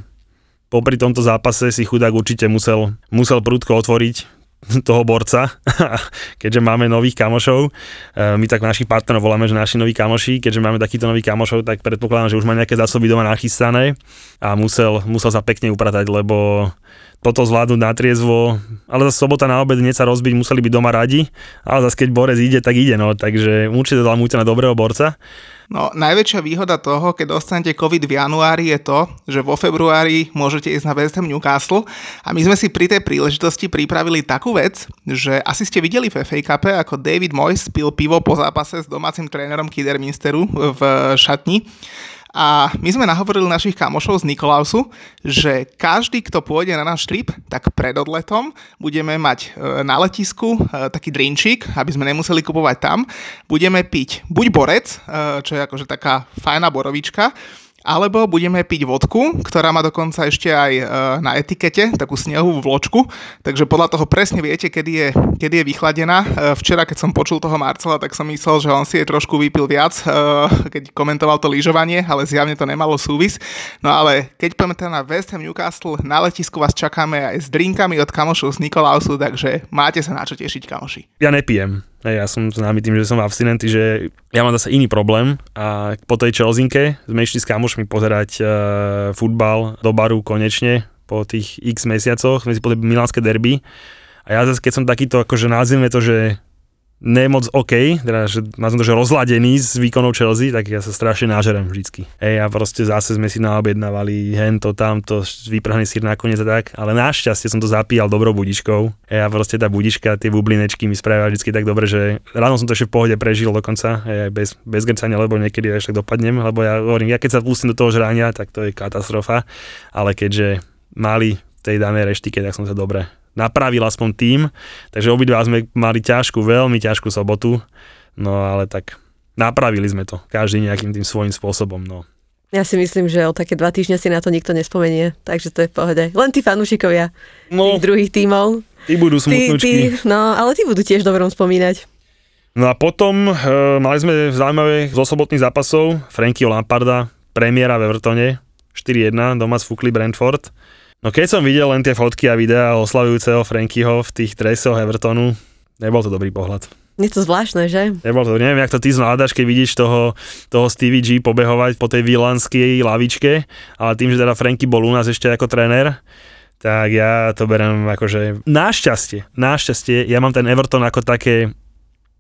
popri tomto zápase si chudák určite musel, musel prúdko otvoriť toho borca, keďže máme nových kamošov. E, My tak našich partnerov voláme, že naši noví kamoši, keďže máme takýchto nových kamošov, tak predpokladám, že už má nejaké zásoby doma nachystané a musel, musel sa pekne upratať, lebo toto zvládnuť na triezvo, ale zase sobota na obed hneď sa rozbiť, museli byť doma radi, ale zase keď Borec ide, tak ide, no, takže určite dal Muťa na dobrého borca. No, najväčšia výhoda toho, keď dostanete COVID v januári je to, že vo februári môžete ísť na West Ham Newcastle. A my sme si pri tej príležitosti pripravili takú vec, že asi ste videli v FA Cup, ako David Moyes pil pivo po zápase s domácim trénerom Kiderminsteru v šatni a my sme nahovorili našich kamošov z Nikolausu, že každý, kto pôjde na náš trip, tak pred odletom budeme mať e, na letisku e, taký drinčík, aby sme nemuseli kupovať tam. Budeme piť buď borec, e, čo je akože taká fajná borovička, alebo budeme piť vodku, ktorá má dokonca ešte aj e, na etikete takú snehovú vločku, takže podľa toho presne viete, kedy je, kedy je vychladená. E, včera, keď som počul toho Marcela, tak som myslel, že on si je trošku vypil viac, e, keď komentoval to lyžovanie, ale zjavne to nemalo súvis. No ale keď poďme teda na West Ham Newcastle, na letisku vás čakáme aj s drinkami od kamošov z Nikolausu, takže máte sa na čo tešiť, kamoši. Ja nepijem. Ja som známy tým, že som abstinentý, že ja mám zase iný problém a po tej Chelsinke sme išli s kamošmi pozerať uh, futbal do baru konečne po tých x mesiacoch, sme si pozreli milánske derby. A ja zase keď som takýto, akože nazvime to, že nemoc OK, teda, že mám to, že rozladený s výkonou Chelsea, tak ja sa strašne nážerem vždycky. Hej, a proste zase sme si naobjednávali hento, tamto, vyprhaný sír nakoniec a tak, ale našťastie som to zapíjal dobrou budičkou. Hej, a proste tá budička, tie bublinečky mi spravia vždycky tak dobre, že ráno som to ešte v pohode prežil dokonca, hej, bez, bez grcania, lebo niekedy až tak dopadnem, lebo ja hovorím, ja keď sa pustím do toho žrania, tak to je katastrofa, ale keďže mali tej danej reštike, tak som sa dobre napravil aspoň tým, takže obidva sme mali ťažkú, veľmi ťažkú sobotu, no ale tak napravili sme to, každý nejakým tým svojím spôsobom, no. Ja si myslím, že o také dva týždne si na to nikto nespomenie, takže to je v pohode. Len tí fanúšikovia No, tých druhých tímov. tí budú smutnúčky. tí, no, ale tí budú tiež dobrom spomínať. No a potom e, mali sme zaujímavé zo sobotných zápasov Frankieho Lamparda, premiéra v Evertone, 4-1, doma sfúkli Brentford. No keď som videl len tie fotky a videá oslavujúceho Frankieho v tých dresoch Evertonu, nebol to dobrý pohľad. Je to zvláštne, že? Nebol to, neviem, jak to ty zvládaš, keď vidíš toho, toho Stevie G pobehovať po tej vilanskej lavičke, ale tým, že teda Franky bol u nás ešte ako tréner, tak ja to berem akože našťastie, našťastie, ja mám ten Everton ako také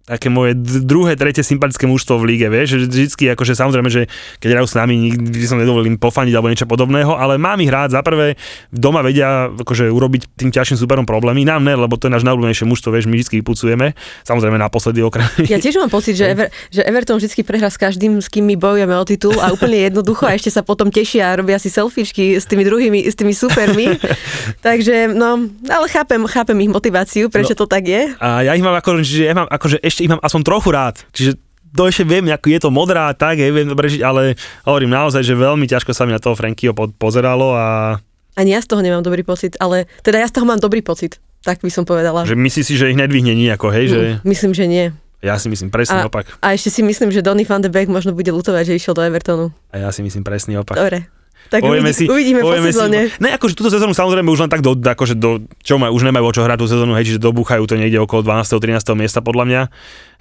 také moje druhé, tretie sympatické mužstvo v líge, vieš, že vždycky, akože samozrejme, že keď hrajú s nami, nikdy som nedovolil im pofaniť alebo niečo podobného, ale mám ich rád, za prvé, doma vedia akože urobiť tým ťažším superom problémy, nám ne, lebo to je náš najobľúbenejšie mužstvo, vieš, my vždy pucujeme, samozrejme naposledy okrem Ja tiež mám pocit, že, Ever, že Everton vždy prehrá s každým, s kým my bojujeme o titul a úplne jednoducho a ešte sa potom tešia a robia si selfiečky s tými druhými, s tými supermi. Takže, no, ale chápem, chápem ich motiváciu, prečo no. to tak je. A ja ich mám ako, že ja mám, akože ešte ich mám aspoň trochu rád. Čiže to ešte viem, ako je to modrá, tak, hej, viem dobre žiť, ale hovorím naozaj, že veľmi ťažko sa mi na toho Frankyho po- pozeralo a Ani ja z toho nemám dobrý pocit, ale teda ja z toho mám dobrý pocit, tak by som povedala. že myslíš si, že ich nedvihne nejako, hej, že Mm, Myslím, že nie. ja si myslím presný A, opak. a ešte si myslím, že Donny van de Beek možno bude lutovať, že išiel do Evertonu. A ja si myslím presný opak. Dobre. Tak uvidí- uvidíme po sezóne. Ne, akože túto sezónu samozrejme už len tak do, akože do, čo majú, už nemajú o čo hrať tú sezónu, hej, čiže dobúchajú to niekde okolo 12. 13. miesta podľa mňa,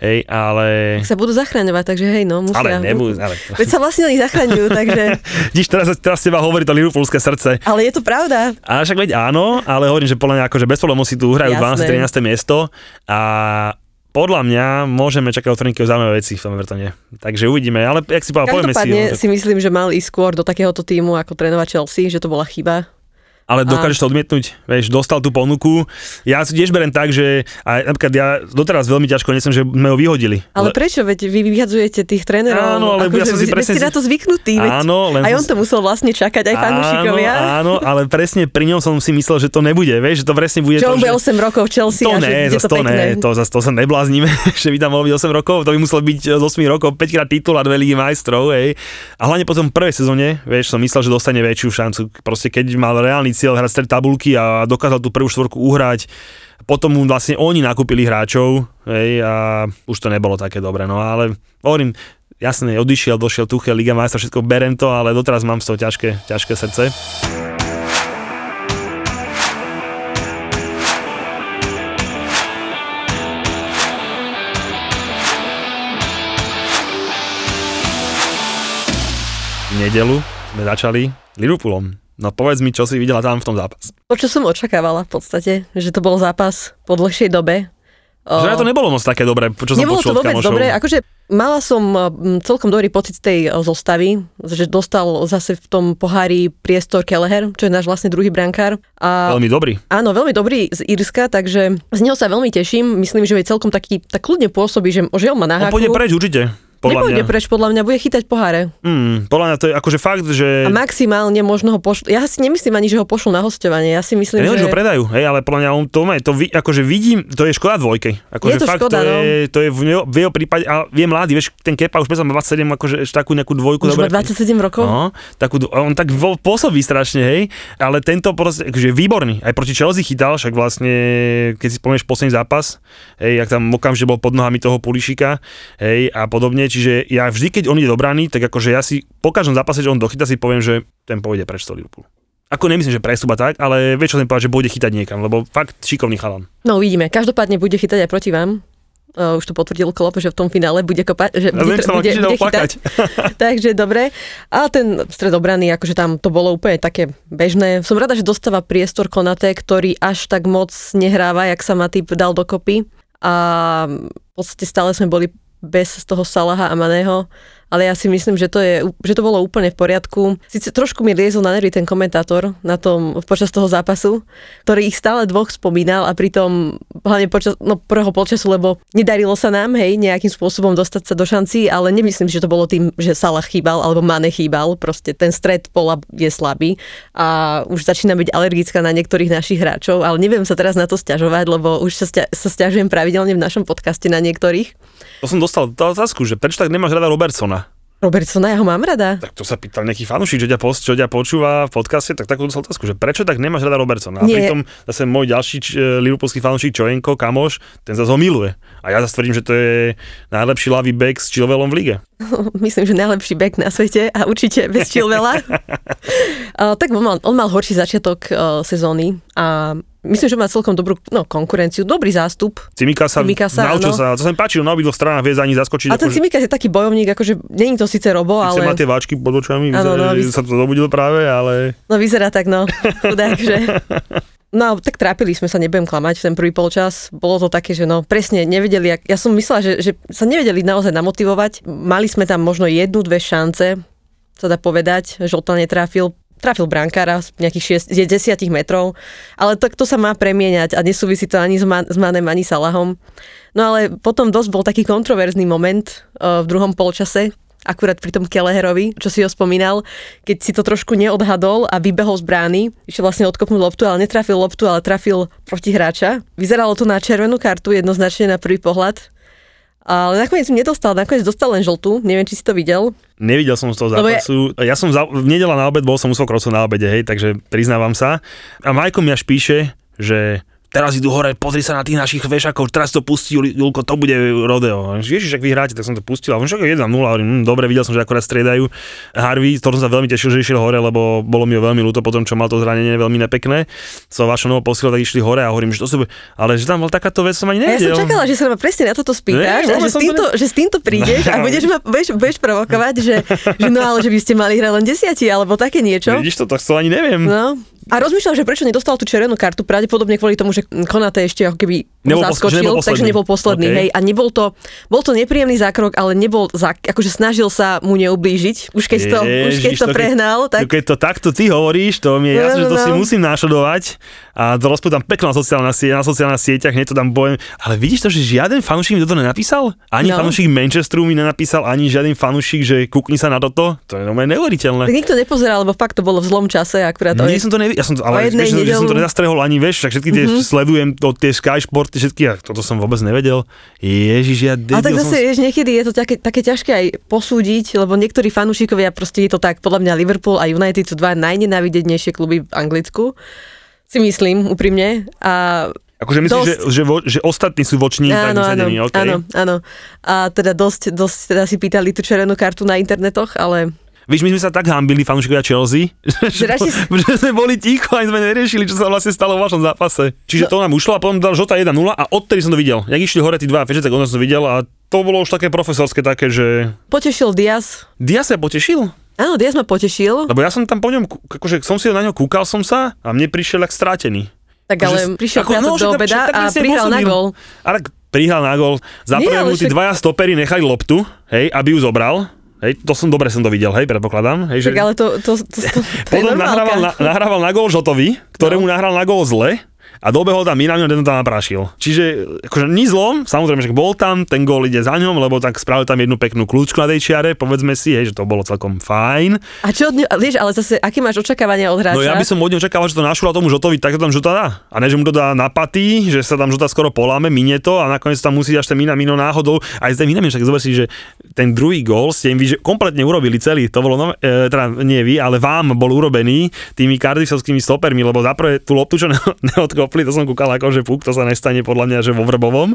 hej, ale... sa budú zachraňovať, takže hej, no musia. Ale nebudú, ale... Veď sa vlastne oni zachraňujú, takže... Vidíš, teraz, teraz teba hovorí to Liverpoolské srdce. Ale je to pravda. A však veď áno, ale hovorím, že podľa mňa akože bez problémov si tu uhrajú Jasné. 12. 13. miesto a podľa mňa môžeme čakať od Trinikyho zaujímavé veci v tom Evertone. Takže uvidíme, ale jak si povedal, povieme si. No, si myslím, že mal ísť skôr do takéhoto týmu ako trénovať Chelsea, že to bola chyba. Ale dokážeš to odmietnúť, vieš, dostal tú ponuku. Ja si tiež berem tak, že aj napríklad ja doteraz veľmi ťažko nechcem, že sme ho vyhodili. Ale Le- prečo? Veď vy vyhadzujete tých trénerov. Áno, ale ja som si presne ste na to zvyknutí. Veď Áno, len aj on to musel vlastne čakať, aj fanúšikovia. Áno, áno, ale presne pri ňom som si myslel, že to nebude, vieš, že to presne bude Že to, bude 8 rokov v Chelsea To a že ne, bude zase to to ne, to zase to sa nebláznime, že by tam mohlo byť 8 rokov, to by muselo byť z 8 rokov 5 krát titul a dve ligy majstrov, hej. A hlavne potom v prvej sezóne, vieš, som myslel, že dostane väčšiu šancu. Proste keď mal reálny cieľ hrať stred tabulky a dokázal tú prvú štvorku uhrať, potom mu vlastne oni nakúpili hráčov, hej, a už to nebolo také dobré, no ale hovorím, jasne, odišiel, došiel Tuchel, Liga majstrov, všetko berem to, ale doteraz mám z toho ťažké, ťažké srdce. nedelu sme začali Liverpoolom. No povedz mi, čo si videla tam v tom zápase. To, čo som očakávala v podstate, že to bol zápas po dlhšej dobe. Že to nebolo moc také dobré, čo som Nebolo počul to vôbec kamošov. dobré, akože mala som celkom dobrý pocit z tej e, zostavy, že dostal zase v tom pohári priestor Kelleher, čo je náš vlastne druhý brankár. A Veľmi dobrý. Áno, veľmi dobrý z Írska, takže z neho sa veľmi teším. Myslím, že je celkom taký, tak kľudne pôsobí, že, že on má na On pôjde preč určite. Podľa Nepôjde mňa. preč, podľa mňa, bude chytať poháre. Mm, podľa mňa to je akože fakt, že... A maximálne možno ho pošlu. Ja si nemyslím ani, že ho pošlu na hostovanie. Ja si myslím, Ja neviem, že... ho predajú, hej, ale podľa mňa on to má, to vi, akože vidím, to je škoda dvojke. Akože Je to fakt škoda, to, no. je, to je v, jeho, v jeho prípade, a je mladý, vieš, ten Kepa už predsa má 27, akože takú nejakú dvojku. Už má dobre- 27 rokov? No, takú, on tak pôsobí strašne, hej, ale tento proste, akože je výborný. Aj proti Chelsea chytal, však vlastne, keď si spomenieš posledný zápas, hej, jak tam okamžite bol pod nohami toho Pulišika, hej, a podobne, čiže ja vždy, keď on ide do brány, tak akože ja si po každom zápase, že on dochyta, si poviem, že ten pôjde preč z Liverpoolu. Ako nemyslím, že prestupa tak, ale vieš, čo som povedať, že bude chytať niekam, lebo fakt šikovný chalan. No uvidíme. Každopádne bude chytať aj proti vám. Uh, už to potvrdil Klopp, že v tom finále bude kopať, že Ja bude, viem, bude, bude chytať. Takže dobre. A ten stred obrany, akože tam to bolo úplne také bežné. Som rada, že dostáva priestor Konate, ktorý až tak moc nehráva, jak sa Matip dal dokopy. A v podstate stále sme boli bez toho Salaha a Maného, ale ja si myslím, že to, je, že to bolo úplne v poriadku. Sice trošku mi liezol na nervy ten komentátor na tom, počas toho zápasu, ktorý ich stále dvoch spomínal a pritom hlavne počas no, prvého polčasu, lebo nedarilo sa nám, hej, nejakým spôsobom dostať sa do šancí, ale nemyslím, že to bolo tým, že Salah chýbal alebo Mane chýbal, proste ten stred pola je slabý a už začína byť alergická na niektorých našich hráčov, ale neviem sa teraz na to stiažovať, lebo už sa, stia- sa stiažujem pravidelne v našom podcaste na niektorých. To som dostal otázku, že prečo tak nemáš rada Robertsona? Robertsona, ja ho mám rada. Tak to sa pýtal nejaký fanúšik, čo ťa, post, čo ťa počúva v podcaste, tak takú otázku, že prečo tak nemáš rada Robertsona? A Nie. pritom zase môj ďalší č- e, liverpoolský fanúšik Čojenko, kamoš, ten zase ho miluje. A ja zase tvrdím, že to je najlepší ľavý back s Chilwellom v lige. Myslím, že najlepší back na svete a určite bez Chilvela. uh, tak on mal, on mal horší začiatok uh, sezóny a myslím, že má celkom dobrú no, konkurenciu, dobrý zástup. Cimika sa, Cimikasa, naučil áno. sa, to sa mi páčilo, na obidvoch stranách vie za ani zaskočiť. A ten akože- Cimikas je taký bojovník, akože není to síce robo, Sice má ale tie váčky pod očami, vyzerá, no, vys- sa to zobudil práve, ale no vyzerá tak, no. Chudák, že... No, tak trápili sme sa, nebudem klamať, ten prvý polčas. Bolo to také, že no, presne nevedeli, ja som myslela, že, že sa nevedeli naozaj namotivovať. Mali sme tam možno jednu, dve šance, sa dá povedať, Žolta netrafil, trafil brankára z nejakých 6, 10 metrov, ale tak to sa má premieňať a nesúvisí to ani s, Man, s Manem, ani Salahom. No ale potom dosť bol taký kontroverzný moment uh, v druhom polčase, akurát pri tom Kelleherovi, čo si ho spomínal, keď si to trošku neodhadol a vybehol z brány, išiel vlastne odkopnúť loptu, ale netrafil loptu, ale trafil protihráča. Vyzeralo to na červenú kartu, jednoznačne na prvý pohľad. Ale nakoniec som nedostal, nakoniec dostal len žltú, neviem, či si to videl. nevidel som z toho Lebo ja- zápasu. Ja, som za, v nedela na obed, bol som u svokrovcov na obede, hej, takže priznávam sa. A Majko mi až píše, že teraz idú hore, pozri sa na tých našich vešakov, teraz to pustí, Jul- Julko, to bude rodeo. Ježiš, ak vyhráte, tak som to pustil. A on však je 1-0, hovorím, hm, dobre, videl som, že akorát striedajú Harvey, to som sa veľmi tešil, že išiel hore, lebo bolo mi veľmi ľúto potom, čo mal to zranenie veľmi nepekné. So vašou novou posielou, tak išli hore a hovorím, že to sú, ale že tam bol takáto vec, som ani A ja nevedel. som čakala, že sa ma presne na toto spýtaš Nie, a že s, týmto, že s týmto prídeš a budeš ma budeš, budeš provokovať, že, že no ale že by ste mali hrať len desiati alebo také niečo. Vidíš to, tak to ani neviem. No. A rozmýšľam, že prečo nedostal tú červenú kartu, pravdepodobne kvôli tomu, že Konate ešte ako keby Nebol zaskočil, nebol posledný. takže nebol posledný, OK. hej. A nebol to, bol to nepríjemný zákrok, ale nebol, zák, akože snažil sa mu neublížiť, už keď to, už keď Ježiš, to prehnal, tak... Keď to takto ty hovoríš, to mi je No, jasné, že to no, si no. musím našodovať a to rozpútam peklo na, sociálna, na sociálnych sieťach, hneď to tam bojem. Ale vidíš to, že žiaden fanúšik mi toto nenapísal? Ani No. fanúšik Manchesteru mi nenapísal, ani žiaden fanúšik, že kúkni sa na toto? To je normálne neuveriteľné. Tak nikto nepozeral, lebo fakt to bolo v zlom čase, akurát to Nie je... som to nevi- ja som to, ale vieš, že som to nedelu- nezastrehol ani, vieš, však všetky tie mm-hmm. sledujem, to, tie Sky Sporty, všetky, a toto som vôbec nevedel. Ježiš, ja debil A tak som zase, vieš, niekedy je to také, také ťažké aj posúdiť, lebo niektorí fanúšikovia, proste je to tak, podľa mňa Liverpool a United sú dva najnenávidenejšie kluby v Anglicku, si myslím, úprimne. A Akože myslíš, že, Dosť. že, vo, že ostatní sú voční tak áno, áno, vysadení, okay. áno, áno. A teda dosť, dosť teda si pýtali tú červenú kartu na internetoch, ale Víš, my sme sa tak hambili, fanúšikovia Chelsea, že, radšej že sme boli ticho a sme neriešili, čo sa vlastne stalo v vašom zápase. Čiže to nám ušlo a potom dal žltá 1-0 a odtedy som to videl. Jak išli hore tí dva fešec, tak on som to videl a to bolo už také profesorské také, že potešil Diaz. Diaz sa potešil, Áno, Diaz ma potešil, lebo ja som tam po ňom, akože som si na ňo kúkal som sa a mne prišiel jak strátený. tak ale Akože- prišiel ako- no, do obeda tak a prihral na gol. A tak prihral na gol. Za prvé ale mu tí dvaja stopery nechali loptu, hej, aby ju zobral. Hej, to som dobre som to videl, hej, predpokladám. Hej, Tak ale to, to, to, to, to je Potom nahrával na, normálka. nahrával na gól Žotovi, ktorému no. nahral na gól zle a dobehol tam Minamino, ten tam naprášil. Čiže akože ni zlom, samozrejme, že bol tam, ten gól ide za ňom, lebo tak spravil tam jednu peknú kľúčku na tej čiare, povedzme si, hej, že to bolo celkom fajn. A čo od vieš, ale zase, aké máš očakávania od hráča? No ja by som od neho čakal, že to našula tomu Žotovi, tak to tam Žota dá. A ne, že mu to dá na paty, že sa tam Žota skoro poláme, minie to a nakoniec tam musí až ten Minamino náhodou. Aj z ten Minamino, však zober si, že ten druhý gól ste im vy, že kompletne urobili celý. To bolo, no, e, teda nie vy, ale vám bol urobený tými kardisovskými stopermi, lebo zaprvé tú loptu, čo ne, neodkopli, to som kúkal ako, že puk, to sa nestane podľa mňa, že vo Vrbovom.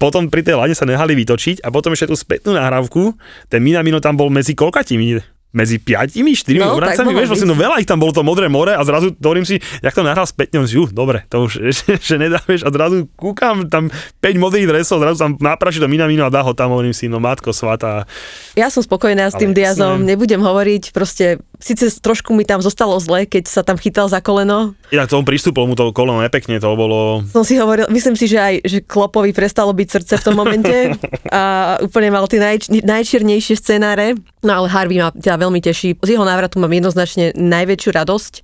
Potom pri tej lane sa nehali vytočiť a potom ešte tú spätnú nahrávku, ten Minamino tam bol medzi koľkatimi medzi piatimi, štyrmi No, obrancami, vieš, vlastne no veľa ich tam bolo to modré more a zrazu hovorím si, jak to nahral spätne, on si, uh, dobre, to už že, že nedá, vieš, a zrazu kúkam tam 5 modrých dresov, zrazu tam napraší do Minamino a dá ho tam, hovorím si, no matko svatá. Ja som spokojná s tým Diazom, jasné. nebudem hovoriť, proste síce trošku mi tam zostalo zle, keď sa tam chytal za koleno. Inak tomu pristúpil mu to koleno nepekne, to bolo... Som si hovoril, myslím si, že aj že Klopovi prestalo byť srdce v tom momente a úplne mal tie najč, najčiernejšie scenáre. No ale Harvey ma teda veľmi teší. Z jeho návratu mám jednoznačne najväčšiu radosť.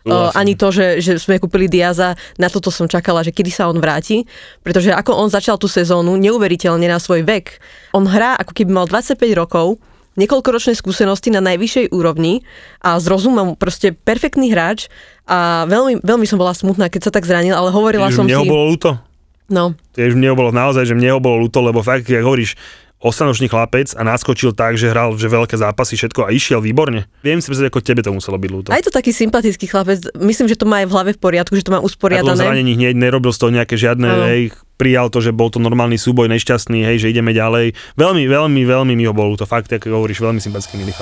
Súhlasím. ani to, že, že sme kúpili Diaza, na toto som čakala, že kedy sa on vráti, pretože ako on začal tú sezónu neuveriteľne na svoj vek. On hrá ako keby mal 25 rokov, niekoľkoročné skúsenosti na najvyššej úrovni a s rozumom proste perfektný hráč a veľmi, veľmi som bola smutná, keď sa tak zranil, ale hovorila Že som mne si... bolo ľúto. No, Tiež mne bolo naozaj, že mne bolo ľúto, lebo fakt, jak hovoríš, osanočný chlapec a naskočil tak, že hral že veľké zápasy, všetko a išiel výborne. Viem si predstaviť, ako tebe to muselo byť ľúto. A je to taký sympatický chlapec, myslím, že to má aj v hlave v poriadku, že to má usporiadané. zranení hneď nerobil z toho nejaké žiadne, Áno. hej, prijal to, že bol to normálny súboj, nešťastný, hej, že ideme ďalej. Veľmi, veľmi, veľmi mi ho bol to fakt, ako hovoríš, veľmi sympatický milý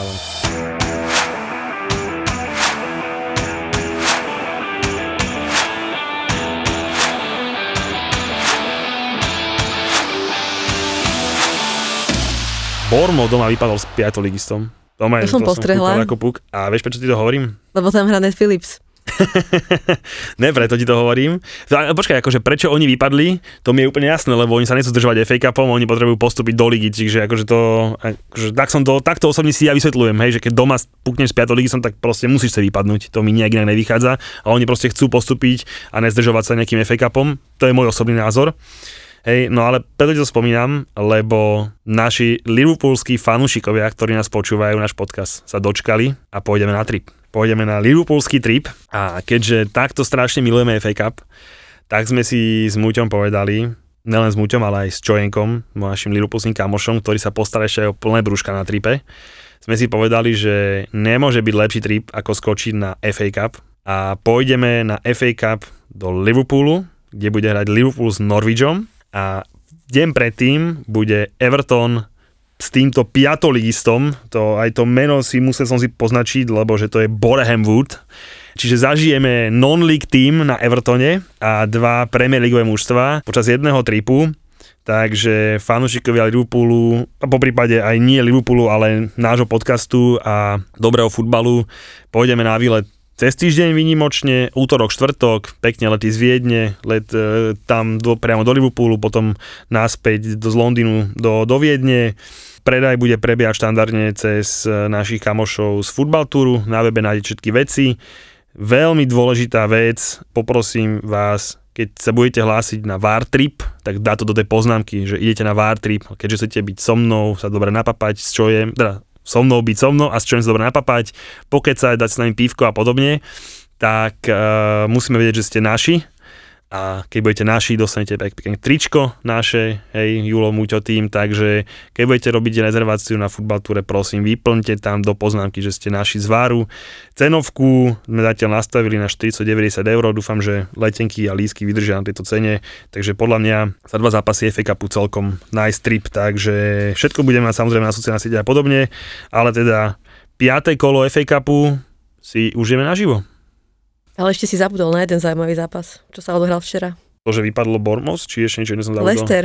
Bormo doma vypadol s piatoligistom. Doma To som postrehla. kúkal Ako puk. A vieš, prečo ti to hovorím? Lebo tam hrá Ned Phillips. ne, preto ti to hovorím. Počkaj, akože prečo oni vypadli, to mi je úplne jasné, lebo oni sa nechcú držovať FA Cupom, oni potrebujú postúpiť do ligy, čiže akože to, akože tak som to, takto osobne si ja vysvetľujem, hej, že keď doma pukneš z 5. ligy som, tak proste musíš sa vypadnúť, to mi nejak inak nevychádza a oni proste chcú postúpiť a nezdržovať sa nejakým FA Cupom, to je môj osobný názor. Hej, no ale preto to spomínam, lebo naši liverpoolskí fanúšikovia, ktorí nás počúvajú, náš podcast, sa dočkali a pôjdeme na trip. Pôjdeme na liverpoolský trip a keďže takto strašne milujeme FA Cup, tak sme si s Muťom povedali, nelen s Muťom, ale aj s Čojenkom, našim liverpoolským kamošom, ktorý sa postará ešte aj o plné brúška na tripe, sme si povedali, že nemôže byť lepší trip, ako skočiť na FA Cup a pôjdeme na FA Cup do Liverpoolu, kde bude hrať Liverpool s Norwichom a deň predtým bude Everton s týmto piatoligistom, to, aj to meno si musel som si poznačiť, lebo že to je Boreham Wood. Čiže zažijeme non-league team na Evertone a dva Premier League mužstva počas jedného tripu. Takže fanúšikovia Liverpoolu, a po prípade aj nie Liverpoolu, ale nášho podcastu a dobrého futbalu, pôjdeme na výlet cez týždeň výnimočne, útorok, štvrtok, pekne letí z Viedne, let e, tam do, priamo do Liverpoolu, potom naspäť do, z Londýnu do, do Viedne. Predaj bude prebiehať štandardne cez e, našich kamošov z Futbaltúru, na webe nájdete všetky veci. Veľmi dôležitá vec, poprosím vás, keď sa budete hlásiť na VAR trip, tak dá to do tej poznámky, že idete na VAR trip, keďže chcete byť so mnou, sa dobre napapať, čo je, teda so mnou byť so mnou a s čím sa dobre napapať, pokecať, dať s nami pívko a podobne, tak uh, musíme vedieť, že ste naši a keď budete naši, dostanete pekne tričko naše, hej, Julo Muťo tým, takže keď budete robiť rezerváciu na futbaltúre, prosím, vyplňte tam do poznámky, že ste naši zváru. Cenovku sme zatiaľ nastavili na 490 eur, dúfam, že letenky a lísky vydržia na tejto cene, takže podľa mňa za dva zápasy FA Cupu celkom nice trip, takže všetko budeme mať samozrejme na sociálnych sieťach a podobne, ale teda 5. kolo FA Cupu si užijeme naživo. Ale ešte si zabudol na jeden zaujímavý zápas, čo sa odohral včera. To, že vypadlo Bormos, či ešte niečo iné som zabudol? Lester.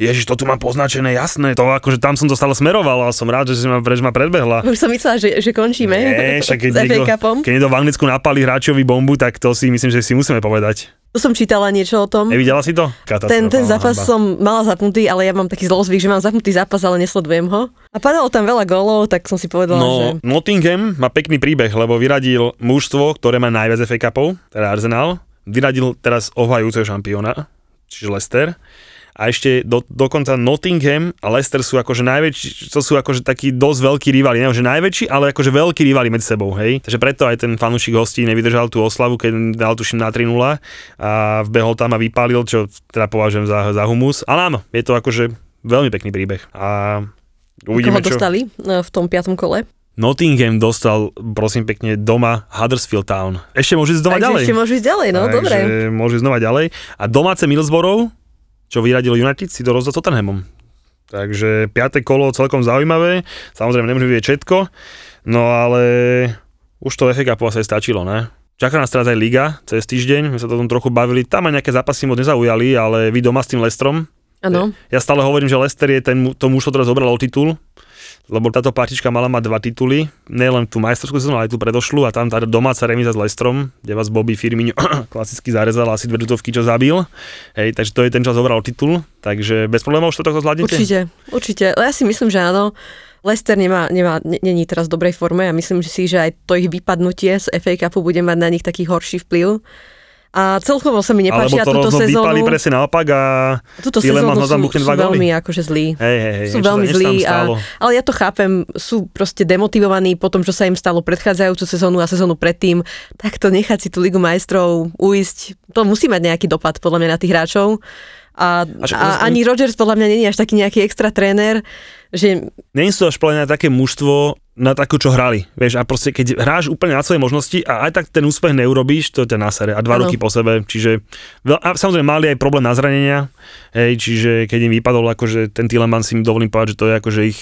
Ježiš, to tu mám poznačené, jasné, to akože tam som to stále smeroval, ale som rád, že si ma, že ma predbehla. Už som myslela, že, že končíme Nie, však keď niekto, keď niekto v Anglicku napali hráčovi bombu, tak to si myslím, že si musíme povedať. Tu som čítala niečo o tom. Nevidela si to? Katastrofa, Ten, ten zápas hanba. som mala zapnutý, ale ja mám taký zlozvyk, že mám zapnutý zápas, ale nesledujem ho. A padalo tam veľa gólov, tak som si povedala, že... No, Nottingham má pekný príbeh, lebo vyradil mužstvo, ktoré má najviac FA Cupov, teda Arsenal. Vyradil teraz ohajúceho šampióna, čiže Leicester. A ešte do, dokonca Nottingham a Leicester sú akože najväčší, to sú akože takí dosť veľkí rivali, neviem, že najväčší, ale akože veľkí rivali medzi sebou, hej. Takže preto aj ten fanúšik hostí nevydržal tú oslavu, keď dal tuším na 3 a vbehol tam a vypálil, čo teda považujem za, za humus. Ale áno, je to akože veľmi pekný príbeh. A uvidíme, Koho čo... dostali e, v tom piatom kole. Nottingham dostal, prosím pekne, doma Huddersfield Town. Ešte môže ísť doma Takže ďalej. ešte môžu ísť ďalej, no Takže dobre. môže ísť znova ďalej. A domáce Middlesbrough, čo vyradil United, si to rozdal s Tottenhamom. Takže piaté kolo celkom zaujímavé. Samozrejme, nemôžeme vidieť všetko, no ale už to FA Cupu asi stačilo, ne? Čaká nás teraz aj Liga cez týždeň, my sa to tom trochu bavili, tam aj nejaké zápasy moc nezaujali, ale vy doma s tým Lestrom, Áno. ja stále hovorím, že Leicester je ten, to muž, ktoré zobral titul, lebo táto partička mala mať dva tituly, nielen tú majstrovskú sezónu, aj tú predošlú a tam tá domáca remíza s Leicesterom, kde vás Bobby Firmino klasicky zarezal asi dve tutovky, čo zabil. Hej, takže to je ten, čo zobral titul, takže bez problémov už to takto zvládnete? Určite, určite. Ja si myslím, že áno. Leicester nemá, nemá, ne- není teraz v dobrej forme a myslím si, že aj to ich vypadnutie z FA Cupu bude mať na nich taký horší vplyv. A celkovo sa mi Alebo nepáčia to túto rozhod vypali sezónu. presne naopak a Túto sezónu sú, sú veľmi akože zlí. hej, hej, hej, sú veľmi zlí, a, ale ja to chápem, sú proste demotivovaní po tom, čo sa im stalo predchádzajúcu sezónu a sezónu predtým, tak to nechať si tú Ligu majstrov uísť, to musí mať nejaký dopad podľa mňa na tých hráčov. A, A a, ani Rodgers podľa mňa není až taký nejaký extra tréner, že nie sú až na také mužstvo, na takú, čo hrali. Vieš, a proste keď hráš úplne na svoje možnosti a aj tak ten úspech neurobíš, to ťa nasere. A dva Áno. roky po sebe, čiže a samozrejme mali aj problém na zranenia, hej, čiže keď im vypadol akože ten Tielemans si im dovolím povedať, že to je akože ich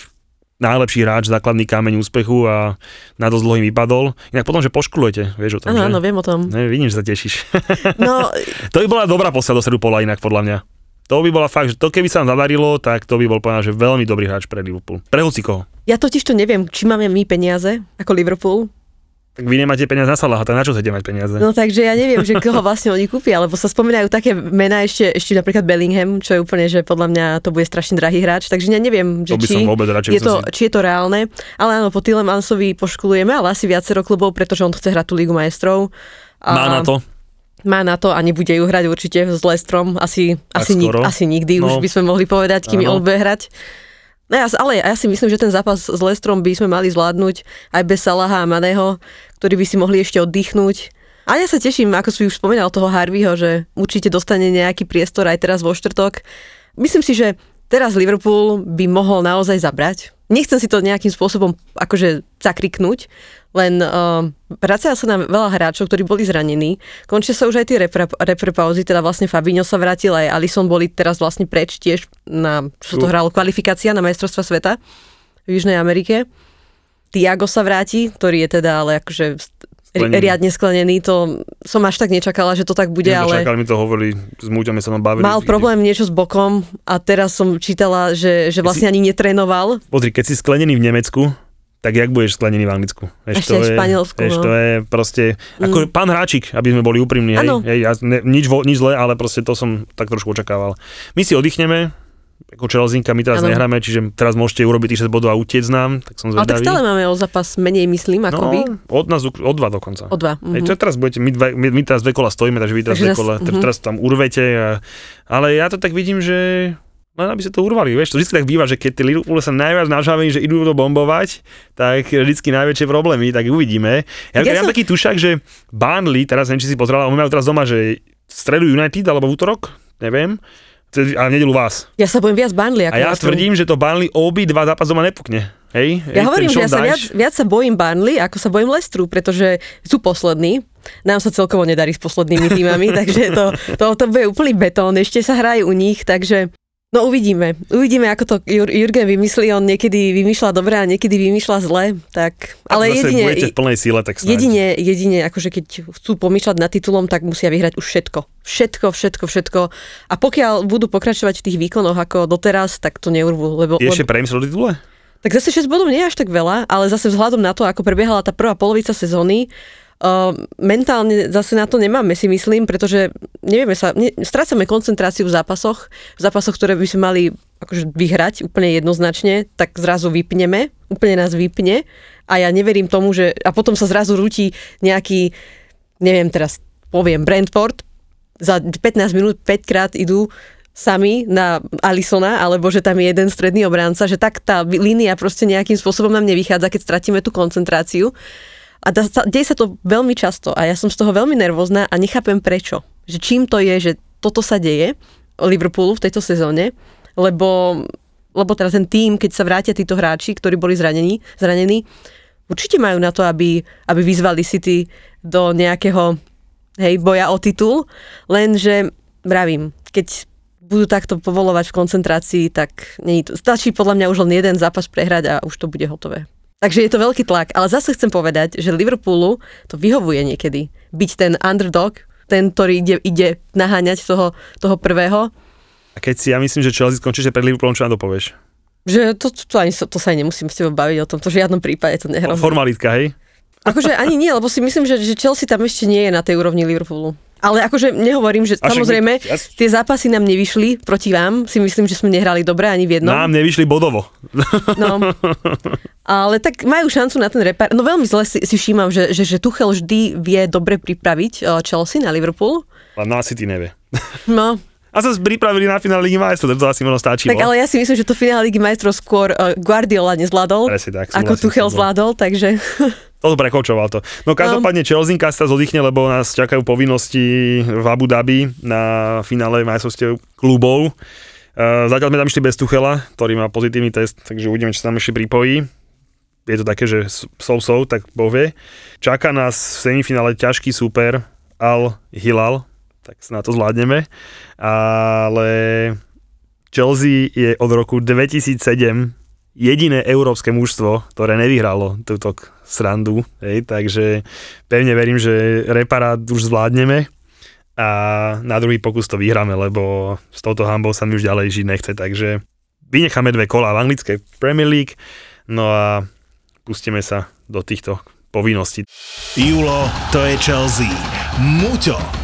najlepší hráč, základný kameň úspechu a na dosť dlho im vypadol. Inak potom, že poškulujete, vieš o tom, áno, áno, viem o tom. Ne, vidím, že sa tešíš. No, to by bola dobrá posiela do stredu pola inak, podľa mňa. To by bola fakt, že to keby sa nám zadarilo, tak to by bol povedať, že veľmi dobrý hráč pre Liverpool. Pre hocikoho. ja totiž to neviem, či máme my peniaze ako Liverpool, Tak vy nemáte peniaze na Salaha, tak na čo chcete mať peniaze? No takže ja neviem, že koho vlastne oni kúpia, lebo sa spomínajú také mená ešte, ešte napríklad Bellingham, čo je úplne, že podľa mňa to bude strašne drahý hráč, takže ja neviem, že to či, vôbec radšej je to, si- či je to reálne. Ale áno, po Tielemansovi poškulujeme, ale asi viacero klubov, pretože on chce hrať tú Ligu majstrov. A Má na to. Má na to a nebude ju hrať určite s Lestrom, asi, Tak asi, nik, asi nikdy, No. už by sme mohli povedať, kým on bude hrať. No ja, ale ja si myslím, že ten zápas s Lestrom by sme mali zvládnuť aj bez Salaha a Maného, ktorí by si mohli ešte oddychnúť. A ja sa teším, ako si už spomínal toho Harveyho, že určite dostane nejaký priestor aj teraz vo štvrtok. Myslím si, že teraz Liverpool by mohol naozaj zabrať nechcem si to nejakým spôsobom akože zakriknúť, len uh, vracia sa nám veľa hráčov, ktorí boli zranení. Končia sa už aj tie repre, repre pauzy, teda vlastne Fabinho sa vrátil, aj Alison boli teraz vlastne preč tiež na, čo to hralo, kvalifikácia na majstrovstva sveta v Južnej Amerike. Tiago sa vráti, ktorý je teda ale akože Sklenený. riadne sklenený, to som až tak nečakala, že to tak bude, Neviem, ale Čakali mi to hovorili, s Múťom sa tam bavili. mal problém niečo s bokom a teraz som čítala, že, že vlastne ani netrénoval. Pozri, keď si sklenený v Nemecku, tak jak budeš sklenený v Anglicku? Ešte aj v Španielsku, Vieš, no. to je proste, ako pán Hráčik, aby sme boli úprimní, hej, hej ja, ne, nič, nič zlé, ale proste to som tak trošku očakával. My si oddychneme, ako Čelzinka, my teraz Áno. nehráme, čiže teraz môžete urobiť tých 6 bodov a utiec nám, tak som Ale tak zvedavý. stále máme o zápas menej, myslím, ako no, vy. od nás, o dva dokonca. O dva. Hej, mhm. to teraz budete, my, dva, my, my teraz dve kola stojíme, takže vy teraz Takže dve kola, mhm. teraz tam urvete. A, ale ja to tak vidím, že len aby sa to urvali, vieš, to vždy tak býva, že keď tie Liverpool sa najviac nažavení, že idú to bombovať, tak vždycky najväčšie problémy, tak uvidíme. Ja, ja ja mám som- taký tušak, že Burnley, teraz neviem, či si pozrela, oni majú teraz doma, že stredu United alebo v útorok, neviem, a v nedelu vás. Ja sa bojím viac Burnley. Ako A ja tvrdím, že to Burnley obi dva zápas doma nepukne. Hej? Ja Hej, hovorím, že ja sa viac, viac sa bojím Burnley, ako sa bojím Leicesteru, pretože sú poslední. Nám sa celkovo nedarí s poslednými týmami, takže to, to, to bude úplný betón. Ešte sa hrajú u nich, takže no uvidíme. Uvidíme, ako to Jur, Jurgen vymyslí. On niekedy vymýšľa dobre a niekedy vymýšľa zle. Tak, ale jedine, budete v plnej síle, tak snáď. jedine, jedine, akože keď chcú pomýšľať nad titulom, tak musia vyhrať už všetko. Všetko, všetko, všetko. A pokiaľ budú pokračovať v tých výkonoch ako doteraz, tak to neurvú. Lebo, Je lebo, ešte do titule? tak zase 6 bodov nie je až tak veľa, ale zase vzhľadom na to, ako prebiehala tá prvá polovica sezóny, mentálne zase na to nemáme, si myslím, pretože nevieme sa, ne, strácame koncentráciu v zápasoch, v zápasoch, ktoré by sme mali akože vyhrať úplne jednoznačne, tak zrazu vypneme, úplne nás vypne a ja neverím tomu, že a potom sa zrazu rúti nejaký, neviem teraz, poviem, Brentford, za 15 minút 5 krát idú sami na Alisona, alebo že tam je jeden stredný obránca, že tak tá línia proste nejakým spôsobom nám nevychádza, keď stratíme tú koncentráciu. A dá sa, deje sa to veľmi často a ja som z toho veľmi nervózna a nechápem prečo. Že čím to je, že toto sa deje Liverpoolu v tejto sezóne, lebo, lebo teraz ten tým, keď sa vrátia títo hráči, ktorí boli zranení, zranení, určite majú na to, aby, aby vyzvali City do nejakého hej, boja o titul, lenže vravím, keď budú takto povolovať v koncentrácii, tak nie. Stačí podľa mňa už len jeden zápas prehrať a už to bude hotové. Takže je to veľký tlak, ale zase chcem povedať, že Liverpoolu to vyhovuje niekedy. Byť ten underdog, ten, ktorý ide, ide naháňať toho, toho prvého, A keď si ja myslím, že Chelsea skončí že pred Liverpoolom, čo na to povieš? že to, to, to, ani, to sa ani nemusím s tebou baviť o tom, to v žiadnom prípade to nehrozí. Formalitka, hej? Akože ani nie, lebo si myslím, že, že Chelsea tam ešte nie je na tej úrovni Liverpoolu. Ale akože nehovorím, že A samozrejme, my- ja- tie zápasy nám nevyšli proti vám. Si myslím, že sme nehrali dobre ani v jednom. Nám nevyšli bodovo. No. Ale tak majú šancu na ten repar. No veľmi zle si, si všímam, že, že, že Tuchel vždy vie dobre pripraviť eh, Chelsea na Liverpool. Ale na City nevie. No, A sa pripravili na finále Ligy majstrov, to asi možno stačilo. tak ale ja si myslím, že to finále Ligy majstrov skôr uh, Guardiola nezvládol, Presne tak, ako Tuchel zvládol, takže To prekočoval to. No každopádne Chelsea sa teraz oddychne, lebo nás čakajú povinnosti v Abu Dhabi na finále majstrovstiev klubov. Uh, zatiaľ sme tam išli bez Tuchela, ktorý má pozitívny test, takže uvidíme, či sa tam ešte pripojí. Je to také, že so-so, tak povie. Čaká nás v semifinále ťažký super Al Hilal, tak sa na to zvládneme. Ale Chelsea je od roku 2007 jediné európske mužstvo, ktoré nevyhralo túto srandu, hej, takže pevne verím, že reparát už zvládneme a na druhý pokus to vyhráme, lebo s touto hambou sa mi už ďalej žiť nechce, takže vynecháme dve kola v anglickej Premier League, no a pustíme sa do týchto povinností. Julo, to je Chelsea. Muťo,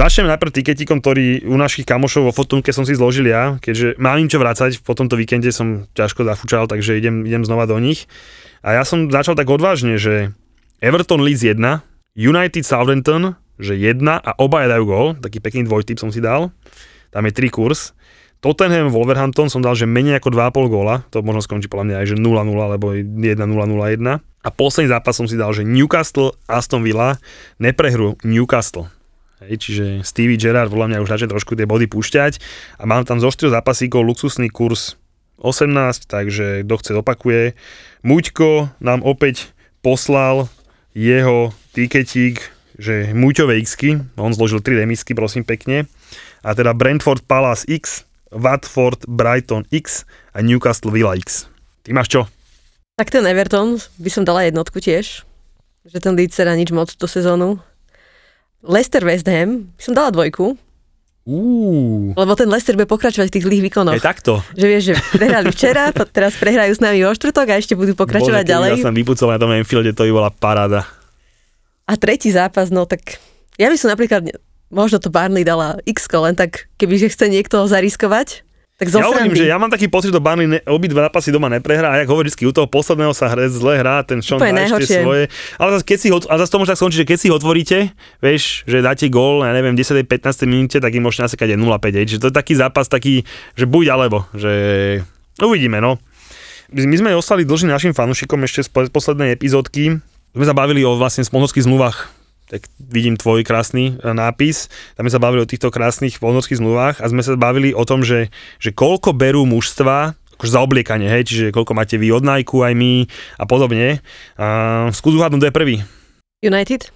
Začneme najprv tiketikom, ktorý u našich kamošov vo fotunke som si zložil ja, keďže mám im čo vrácať, po tomto víkende som ťažko zafúčal, takže idem, idem znova do nich. A ja som začal tak odvážne, že Everton Leeds 1, United Southampton, že 1 a obaja dajú gól, taký pekný dvojtyp som si dal, tam je 3 kurz. Tottenham Wolverhampton som dal, že menej ako 2,5 góla, to možno skončí podľa mňa aj, že 0-0 alebo 1-0-0-1. A posledný zápas som si dal, že Newcastle Aston Villa neprehru Newcastle. Hej, čiže Stevie Gerrard podľa mňa už začne trošku tie body púšťať a mám tam zo 4 zápasíkov luxusný kurz 18, takže kto chce opakuje. Muďko nám opäť poslal jeho tiketík, že Muťové x on zložil 3 remisky, prosím pekne. A teda Brentford Palace X, Watford Brighton X a Newcastle Villa X. Ty máš čo? Tak ten Everton by som dala jednotku tiež, že ten Leeds sa nič moc do sezónu. Leicester West Ham som dala dvojku, Uú, lebo ten Leicester bude pokračovať v tých zlých výkonoch. aj takto. Že vieš, že prehrali včera, teraz prehrajú s nami o štvrtok a ešte budú pokračovať Bože, keby ďalej. Ja som vypucoval na tom Enfielde, to by bola paráda. A tretí zápas, no tak ja by som napríklad, možno to Barney dala x len tak, kebyže chce niekto zariskovať, tak Ja hovorím, že ja mám taký pocit, že to Barney ne, obidva zápasy doma neprehrá a jak hovorí vždy, u toho posledného sa hre, zle hrá, ten Sean dá ešte svoje. Ale zase, keď si ho, a zase to môže tak skončiť, že keď si ho otvoríte, vieš, že dáte gól, ja neviem, 10. 15. minúte, tak im môžete nasekať aj 0-5, hej. Čiže to je taký zápas, taký, že buď alebo, že uvidíme, no. My sme ostali dlžní našim fanúšikom ešte z po- poslednej epizódky. Sme sa bavili o vlastne sponzorských zmluvách tak vidím tvoj krásny e, nápis. Tam sme sa bavili o týchto krásnych sponzorských zmluvách a sme sa bavili o tom, že, že koľko berú mužstva akože za obliekanie, hej, čiže koľko máte vy od Nike, aj my a podobne. A skús uhádnuť, je prvý. United?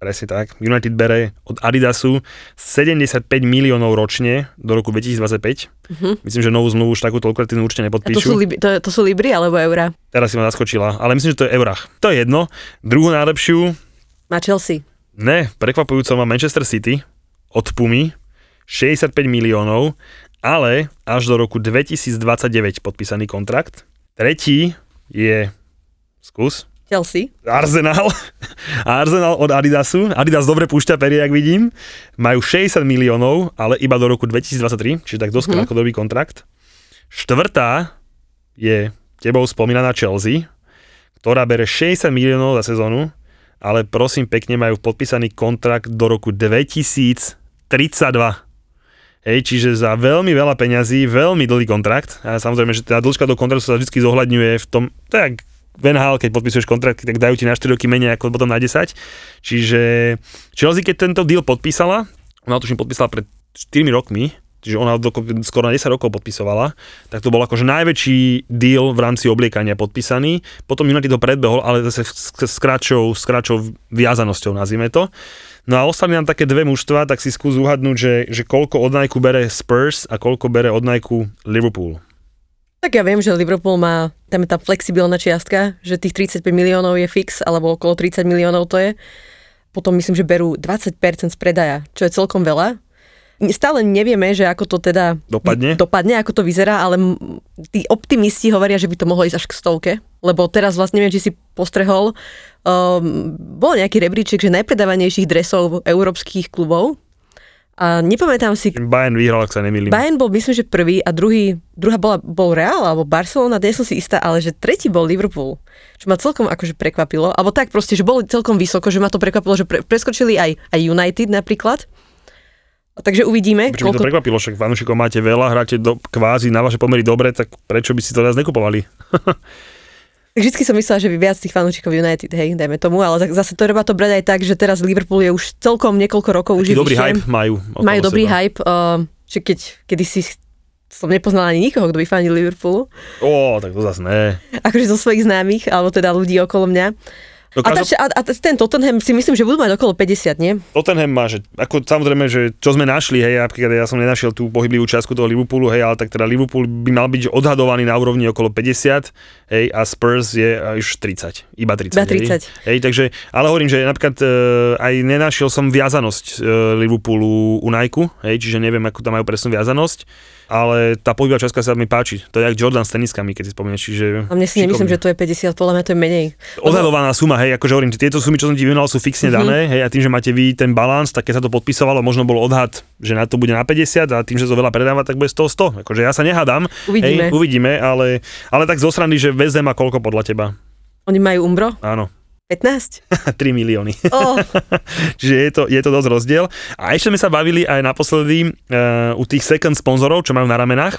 Presne tak. United bere od Adidasu 75 miliónov ročne do roku 2025. Mhm. Myslím, že novú zmluvu už takú toľkratinu určite A to sú, nepodpíšu. lib- to, to sú Libry alebo Eura? Teraz si ma zaskočila, ale myslím, že to je eurách. To je jedno. Druhú najlepšiu, Má Chelsea. Ne, prekvapujúco má Manchester City od Pumy 65 miliónov, ale až do roku 2029 podpísaný kontrakt. Tretí je, skús, Chelsea. Arsenal. Arsenal od Adidasu. Adidas dobre púšťa perie, jak vidím. Majú 60 miliónov, ale iba do roku 2023, čiže tak dosť krátkodobý kontrakt. Štvrtá je tebou spomínaná Chelsea, ktorá bere 60 miliónov za sezónu, ale prosím pekne majú podpísaný kontrakt do roku 2032. Hej, čiže za veľmi veľa peňazí, veľmi dlhý kontrakt. A samozrejme, že tá dĺžka do kontraktu sa vždy zohľadňuje v tom, tak v NHL, keď podpisuješ kontrakt, tak dajú ti na 4 roky menej ako potom na 10. Čiže Chelsea, keď tento deal podpísala, ona to tuším podpísala pred 4 rokmi, čiže ona doko- skoro na 10 rokov podpisovala, tak to bol akože najväčší deal v rámci obliekania podpísaný. Potom United ho predbehol, ale zase s, kratšou, s kratšou viazanosťou, nazvime to. No a ostali nám také dve mužstva, tak si skús uhadnúť, že, že koľko od Nike bere Spurs a koľko bere od Nike Liverpool. Tak ja viem, že Liverpool má, tam je tá flexibilná čiastka, že tých 35 miliónov je fix, alebo okolo 30 miliónov to je. Potom myslím, že berú 20% z predaja, čo je celkom veľa. Stále nevieme, že ako to teda Dopadne? dopadne ako to vyzerá, ale tí optimisti hovoria, že by to mohlo ísť až k stovke, lebo teraz vlastne neviem, či si postrehol, um, bol nejaký rebríček, že najpredávanejších dresov európskych klubov a nepamätám si, Bayern vyhral, ak sa nemýlim. Bayern bol myslím, že prvý a druhý, druhá bola, bol Real alebo Barcelona, nie som si istá, ale že tretí bol Liverpool. Čo ma celkom akože prekvapilo, alebo tak proste, že boli celkom vysoko, že ma to prekvapilo, že pre, preskočili aj, aj United napríklad. Takže uvidíme, Prečo by to prekvapilo, však fanúšikov máte veľa, hráte do, kvázi na vaše pomery dobre, tak prečo by si to teraz nekupovali? Vždycky som myslela, že by viac tých fanúšikov United, hej, dajme tomu, ale tak zase to treba to brať aj tak, že teraz Liverpool je už celkom niekoľko rokov už Taký dobrý vyššie. hype majú. Majú dobrý seba. hype, uh, že keď, kedy si som nepoznala ani nikoho, kto by fandil Liverpoolu, Ó, tak to zase ne. akože zo svojich známych, alebo teda ľudí okolo mňa. No, A, každop- a, a ten Tottenham si myslím, že budú mať okolo 50, nie? Tottenham má, že ako samozrejme, že čo sme našli, hej, napríklad ja som nenašiel tú pohyblivú časku toho Liverpoolu, hej, ale tak teda Liverpool by mal byť odhadovaný na úrovni okolo 50, hej, a Spurs je už 30, iba 30. Iba Hej, 30. hej takže, ale hovorím, že napríklad e, aj nenašiel som viazanosť e, Liverpoolu u Nike, hej, čiže neviem, akú tam majú presnú viazanosť. Ale tá pohybová častka sa mi páči. To je jak Jordan s teniskami, keď si spomenieš. Čiže A mne si nemyslím, že to je 50, podľa mňa to je menej. Odhadovaná suma, hej, akože hovorím, tieto sumy, čo som ti vymenoval, sú fixne dané, hej, a tým, že máte vy ten balans, tak keď sa to podpisovalo, možno bol odhad, že na to bude na 50 a tým, že to veľa predáva, tak bude 100 100. Akože ja sa nehádam, Uvidíme. hej, uvidíme, ale, ale tak zo strany, že Ham má koľko podľa teba? Oni majú umbro? Áno, 15? 3 milióny. Oh, Čiže je to, je to dosť rozdiel. A ešte sme sa bavili aj naposledy uh, u tých second sponzorov, čo majú na ramenách.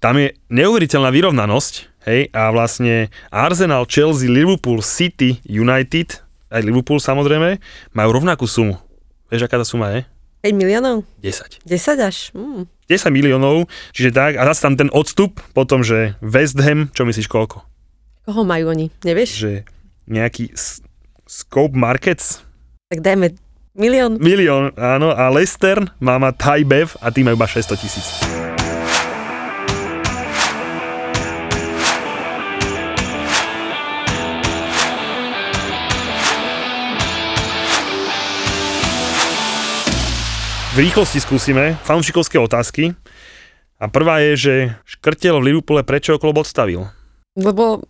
Tam je neuveriteľná vyrovnanosť, hej, a vlastne Arsenal, Chelsea, Liverpool, City, United, aj Liverpool samozrejme, majú rovnakú sumu. Vieš, aká tá suma je? 5 miliónov? 10. 10 až? Mm. 10 miliónov, čiže tak, a zase tam ten odstup, potom, že West Ham, čo myslíš koľko? Koho majú oni? Nevieš? Že nejaký Scope Markets, Tak dajme milión. milión, áno, a Leicester má, má Thai Bev a tým majú iba 600 tisíc. V rýchlosti skúsime fanúšikovské otázky. A prvá je, že škrtel v Liverpoole prečo klub odstavil? Lebo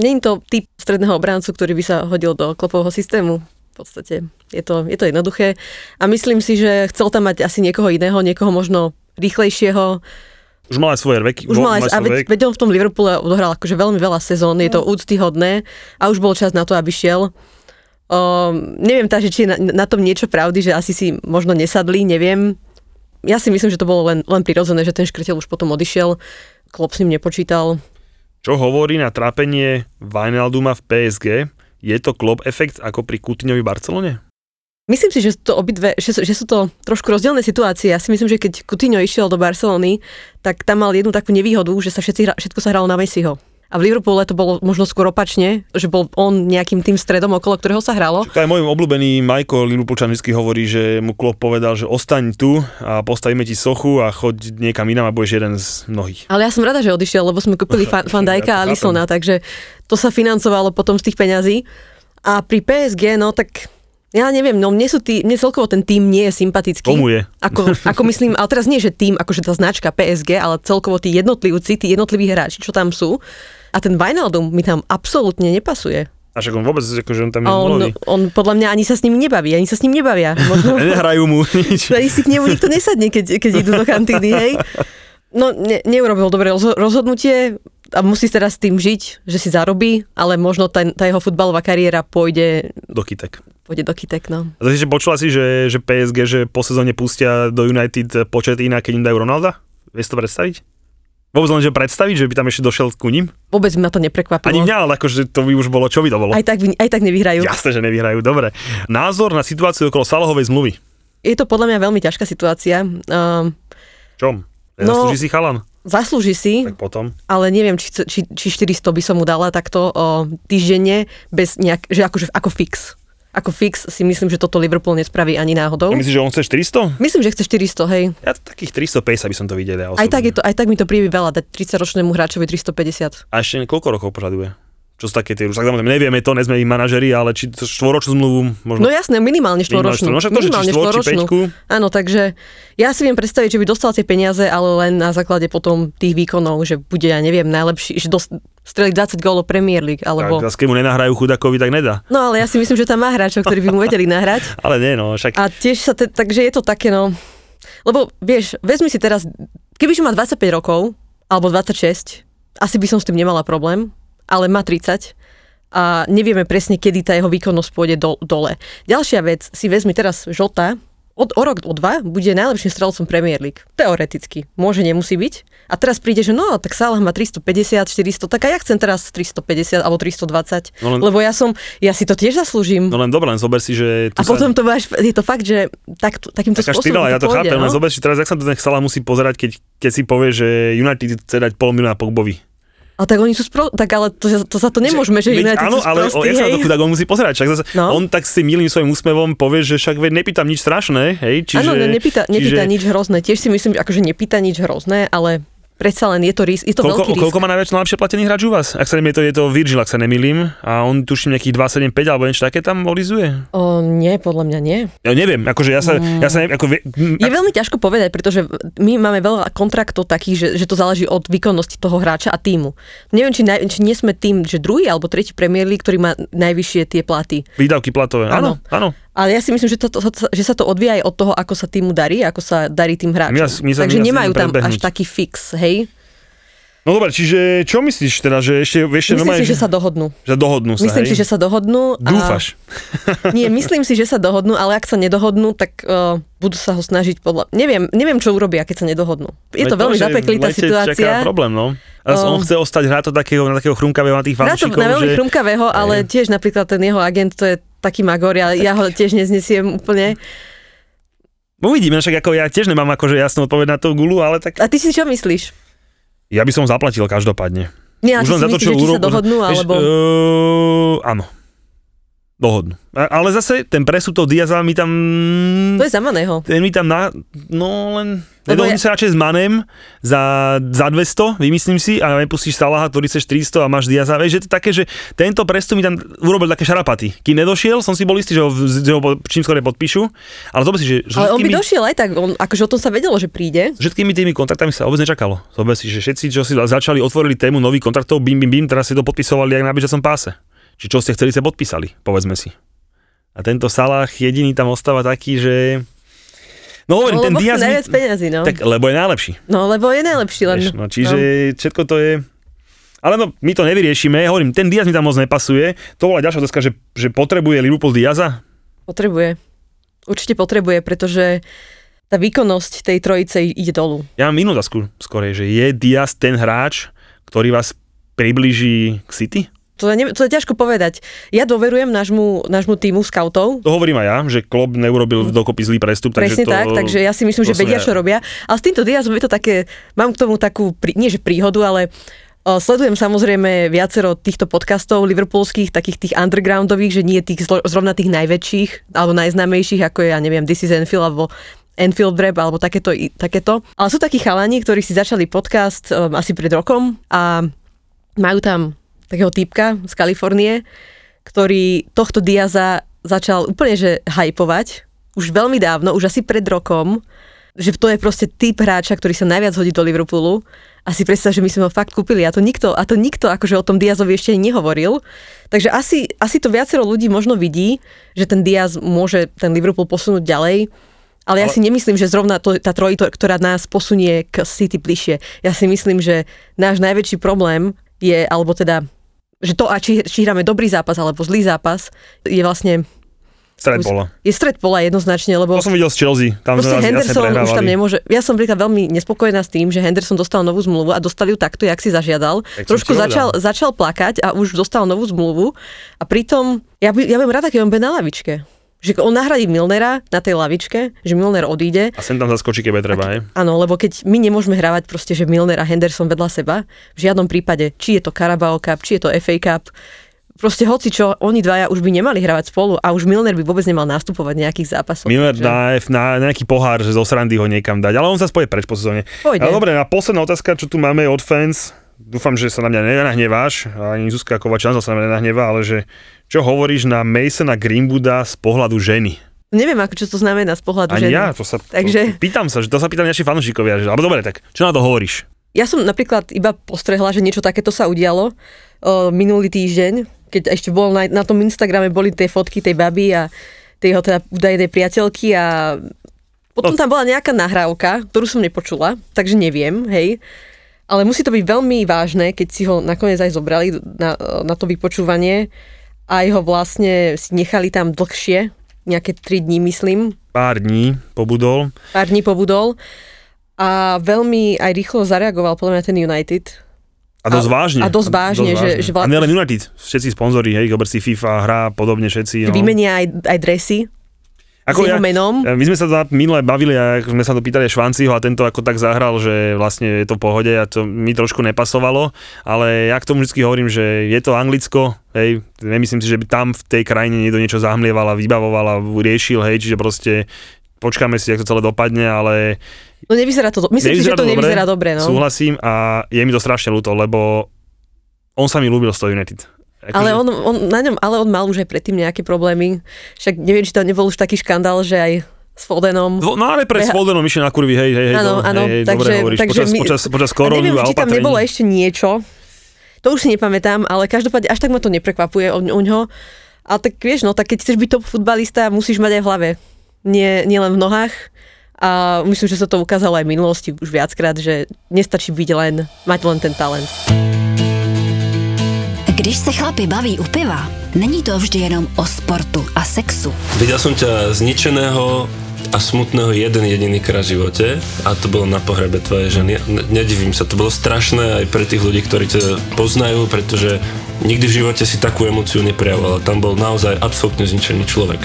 nie je to typ stredného obráncu, ktorý by sa hodil do klopového systému. V podstate je to, je to jednoduché. A myslím si, že chcel tam mať asi niekoho iného, niekoho možno rýchlejšieho. Už mal aj svoje veky. Už mal aj, a veď, veď on v tom Liverpoole odohral akože veľmi veľa sezón, je to úctyhodné a už bol čas na to, aby šiel. Um, neviem tá, že či je na, na tom niečo pravdy, že asi si možno nesadli, neviem. Ja si myslím, že to bolo len, len prirodzené, že ten škrtel už potom odišiel. Klop s ním nepočítal. Čo hovorí na trápenie Wijnalduma v PSG? Je to klop efekt ako pri Coutinhovi Barcelone? Myslím si, že sú to obidve, že, že sú to trošku rozdielne situácie. Ja si myslím, že keď Coutinho išiel do Barcelony, tak tam mal jednu takú nevýhodu, že sa všetci, všetko sa hralo na Messiho. A v Liverpoole to bolo možno skôr opačne, že bol on nejakým tým stredom, okolo ktorého sa hralo. To aj môj obľúbený Michael Liverpoolčan vždy hovorí, že mu klop povedal, že ostaň tu a postavíme ti sochu a choď niekam inám a budeš jeden z mnohých. Ale ja som rada, že odišiel, lebo sme kúpili Van Dijka Ja a Lisona, takže to sa financovalo potom z tých peňazí. A pri PSG, no tak ja neviem, no mne, sú tí, mne celkovo ten tým nie je sympatický. Komu je? Ako, ako myslím, ale teraz nie, že tým, akože tá značka PSG, ale celkovo tí jednotlivci, tí jednotliví hráči, čo tam sú. A ten Wijnaldum mi tam absolútne nepasuje. A však on vôbec, akože on tam je on, on podľa mňa ani sa s nimi nebaví, ani sa s ním nebavia. Možno, Nehrajú mu nič. ani si k nemu nikto nesadne, keď, keď idú do kantíny, hej. No, ne, neurobil dobré rozho- rozhodnutie a musí teraz s tým žiť, že si zarobí, ale možno tá, tá jeho futbalová kariéra pôjde, Do kytek. pôjde do kytek, no. A takže počula si, že, že PSG, že po sezóne pustia do United počet iná, keď im dajú Ronalda? Vieš to predstaviť? Vôbec len, že predstaviť, že by tam ešte došiel ku ním? Vôbec ma to neprekvapilo. Ani mňa, ale akože to by už bolo, čo by to bolo? Aj tak, aj tak nevyhrajú. Jasné, že nevyhrajú, dobre. Názor na situáciu okolo Salahovej zmluvy. Je to podľa mňa veľmi ťažká situácia. Um, Čom? No- Zaslúži si chalan? zaslúži si, Tak potom. ale neviem, či, či, či 400 by som mu dala takto o, týždenne, bez nejak, že akože ako fix. Ako fix si myslím, že toto Liverpool nespraví ani náhodou. Myslíš, že on chce 400? Myslím, že chce 400, hej. Ja takých 350 by som to videl. Ja Aj tak, je to, aj tak mi to príde veľa, dať 30-ročnému hráčovi 350. A ešte koľko rokov požaduje? Čo sú také tie, už samozrejme nevieme to, nezme ich manažeri, ale či to štvoročnú zmluvu možno... No jasné, minimálne štvoročnú. No však to, minimálne štvor, peťku, Áno, takže ja si viem predstaviť, že by dostal tie peniaze, ale len na základe potom tých výkonov, že bude, ja neviem, najlepší, že dost, streli 20 gólov Premier League, tak alebo... zase keď mu nenahrajú chudakovi, tak nedá. No ale ja si myslím, že tam má hráčov, ktorí by mu vedeli nahrať. Ale nie, no, však... A tiež sa, te, takže je to také, no... Lebo vieš, vezmi si teraz, kebyže má 25 rokov, alebo 26, asi by som s tým nemala problém, ale má 30 a nevieme presne, kedy tá jeho výkonnosť pôjde do, dole. Ďalšia vec, si vezmi teraz Žota, od, o rok, o dva, bude najlepším strelcom Premier League. Teoreticky. Môže, nemusí byť. A teraz príde, že no, tak Salah má 350, 400, tak a ja chcem teraz 350 alebo 320. No len- Lebo ja som, ja si to tiež zaslúžim. No len dobre, len zober si, že... A potom to máš, je to fakt, že tak, takýmto Taká spôsobom štýla, ja to pôjde, chápem, len no? zober si teraz, jak sa to ten Salah musí pozerať, keď, keď si povie, že United chce dať pol milióna Pogbovi. A tak oni sú spro... Tak ale to, to sa to nemôžeme, že Veď United áno, sú ale o, sprostí, jak sa na hej? to chudák on musí pozerať. Však zase, No. On tak s tým milým svojim úsmevom povie, že však veď nepýtam nič strašné, hej? Čiže, Áno, ne, nepýta, nepýta čiže, nič hrozné. Tiež si myslím, že akože nepýta nič hrozné, ale predsa len je to, ris- je to Koľko, veľký risk. koľko má najväčšie najlepšie platený hráč u vás? Ak sa neviem, je to, je to Virgil, ak sa nemýlim. A on tuším nejakých 275 alebo niečo také tam olizuje. O, nie, podľa mňa nie. Ja neviem, akože ja sa, ja sa neviem, ako, m, Je veľmi ťažko povedať, pretože my máme veľa kontraktov takých, že, že to záleží od výkonnosti toho hráča a týmu. Neviem, či, naj, či nie sme tým, že druhý alebo tretí Premier League, ktorý má najvyššie tie platy. výdavky platové. Áno, áno. Ale ja si myslím, že, to, to, že sa to odvíja aj od toho, ako sa týmu darí, ako sa darí tým hráčom. Sa- my sa- Takže my nemajú tam až taký fix, hej? No dobre, čiže čo myslíš teda, že ešte, ešte Myslím normálne, si, že sa dohodnú. že dohodnú sa, Myslím hej? si, že sa dohodnú. Dúfaš. A... Nie, myslím si, že sa dohodnú, ale ak sa nedohodnú, tak uh, budú sa ho snažiť podľa... Neviem, neviem, čo urobia, keď sa nedohodnú. Je to Veď veľmi zapeklitá situácia. Čaká problém, no. A O. on chce ostať hrať to takého, na takého chrumkavého na tých to fanúšikov, na veľmi že... chrumkavého, ale tiež napríklad ten jeho agent, to je taký magor, ja, ja ho tiež neznesiem úplne. Uvidíme, však ako ja tiež nemám akože jasnú odpoveď na tú gulu, ale tak A ty si čo myslíš? ja by som zaplatil každopádne. Nie, a ty si myslíš, že či sa dohodnú, alebo... Uh, áno. Dohodnú. Ale zase ten presud toho Diaza mi tam... To je za Maného. Ten mi tam na... No len... Lebo Nedohodnú ja- sa radšej s Manem za, za 200, vymyslím si, a nepustíš Salaha, ktorý chceš 300 a máš Diaza. Vieš, že to také, že tento prestup mi tam urobil také šarapaty. Kým nedošiel, som si bol istý, že ho, že ho čím skôr podpíšu. Ale to si, že... že Ale on by došiel aj tak, on, akože o tom sa vedelo, že príde. Všetkými tými kontraktami sa vôbec nečakalo. Zober si, že všetci, čo si začali, otvorili tému nových kontraktov, bim, bim, bim, teraz si to podpisovali aj na bežiacom páse. Či čo ste chceli, sa podpísali, povedzme si. A tento Salah jediný tam ostáva taký, že... No hovorím, No, ten Diaz... najviac Mi... peniazy, no. Tak, lebo je najlepší. No, lebo je najlepší len. Vieš, no, čiže všetko to je... Ale no, my to nevyriešime. Hovorím, ten Diaz mi tam moc nepasuje. To bola ďalšia otázka, že, že potrebuje Liverpool Diaza. Potrebuje. Určite potrebuje, pretože tá výkonnosť tej trojice ide dolu. Ja mám inú otázku skorej, že je Diaz ten hráč, ktorý vás priblíži k City? To ne, to je ťažko povedať. Ja dôverujem nášmu, nášmu týmu scoutov, To hovorím aj ja, že Klopp neurobil dokopy zlý prestup. Presne takže to, tak, takže ja si myslím, že vedia, ja- čo robia. Ale s týmto Diazom je to také, mám k tomu takú, nie že príhodu, ale o, sledujem samozrejme viacero týchto podcastov liverpoolských, takých tých undergroundových, že nie tých zrovna tých najväčších alebo najznámejších, ako je, ja neviem, This is Enfield alebo Enfield Rap alebo takéto, takéto. Ale sú takí chalani, ktorí si začali podcast um, asi pred rokom a majú tam takého typka z Kalifornie, ktorý tohto Diaza začal úplne že hypovať už veľmi dávno, už asi pred rokom, že to je proste typ hráča, ktorý sa najviac hodí do Liverpoolu. A si predstav, že my sme ho fakt kúpili a to nikto, a to nikto akože o tom Diazovi ešte nehovoril. Takže asi, asi to viacero ľudí možno vidí, že ten Diaz môže ten Liverpool posunúť ďalej. Ale ja si nemyslím, že zrovna to, tá trojito, ktorá nás posunie k City bližšie. Ja si myslím, že náš najväčší problém je, alebo teda že to, a či, či hráme dobrý zápas alebo zlý zápas, je vlastne Stred bola. je stred pola jednoznačne, lebo To som videl z Chelsea. Tam proste Henderson už tam nemôže. Ja som príklad veľmi nespokojná s tým, že Henderson dostal novú zmluvu a dostal ju takto, jak si zažiadal. Tak Trošku začal, začal plakať a už dostal novú zmluvu a pritom, ja, by, ja budem rada, keď on bude na lavičke. Že on nahradí Milnera na tej lavičke, že Milner odíde A sem tam zaskočí, keď treba, hej. Áno, lebo keď my nemôžeme hrávať proste, že Milner a Henderson vedľa seba, v žiadnom prípade, či je to Carabao Cup, či je to FA Cup, proste hoci čo, oni dvaja už by nemali hrávať spolu a už Milner by vôbec nemal nastupovať nejakých zápasoch. Miller Takže- na, na nejaký pohár, že zo srandy ho niekam dať, ale on sa spoje preč po sezóne. Dobre, a posledná otázka, čo tu máme od fans, dúfam, že sa na mňa nenahneváš, ani Zuzka Kovačanza sa na mňa nenahnevá, ale že čo hovoríš na Masona Greenwooda z pohľadu ženy? Neviem, ako čo to znamená z pohľadu Ani ženy. ja, to sa, Takže- to, pýtam sa, že to sa pýtam naši fanúšikovia, že, ale dobre, tak čo na to hovoríš? Ja som napríklad iba postrehla, že niečo takéto sa udialo o, minulý týždeň, keď ešte bol na, na tom Instagrame boli tie fotky tej baby a tej jeho teda údajnej priateľky a potom tam bola nejaká nahrávka, ktorú som nepočula, takže neviem, hej. Ale musí to byť veľmi vážne, keď si ho nakoniec aj zobrali na, na to vypočúvanie a ho vlastne si nechali tam dlhšie, nejaké 3 dní myslím, Pár dní pobudol. pár dní pobudol a veľmi aj rýchlo zareagoval podľa mňa ten United. A dosť A- vážne. a dosť vážne, že- že A vla- nielen United, všetci sponzori, hej, zober si FIFA, hrá podobne všetci. No. Vymenia aj, aj dresy s jeho menom. My sme sa to na- minule bavili a sme sa to pýtali Švanciho a tento ako tak zahral, že vlastne je to v pohode a to mi trošku nepasovalo, ale ja k tomu vždy hovorím, že je to Anglicko, hej, nemyslím si, že by tam v tej krajine niekto niečo zahmlieval a vybavoval a riešil, hej, čiže proste počkáme si, ako to celé dopadne, ale No nevyzerá to, do- myslím si, že to nevyzerá dobre, no. Súhlasím a je mi to strašne ľúto, lebo on sa mi ľúbil z toho United. Akože- Ale on, on, na ňom, ale on mal už aj predtým nejaké problémy. Však neviem, či to nebol už taký škandál, že aj s Fodenom. No ale pred Beha- Svoldenom išiel na kurvy, hej, hej, hej, Áno, áno, hej, hej, takže, dobre hovoríš, takže počas, my, počas, počas a korony neviem, a či tam opatrení. nebolo ešte niečo. To už si nepamätám, ale každopádne až tak ma to neprekvapuje u, u ňoho. Ale tak vieš, no tak keď chceš byť top futbalista, musíš mať aj v hlave. Nie, nie len v nohách. A myslím, že sa to ukázalo aj v minulosti už viackrát, že nestačí byť len, mať len ten talent. Když se chlapi baví u piva, není to vždy jenom o sportu a sexu. Videl som ťa zničeného a smutného jeden jediný krát v živote a to bolo na pohrebe tvojej ženy. Ne- Nedivím sa, to bolo strašné aj pre tých ľudí, ktorí ťa poznajú, pretože nikdy v živote si takú emóciu neprejavoval. Tam bol naozaj absolútne zničený človek.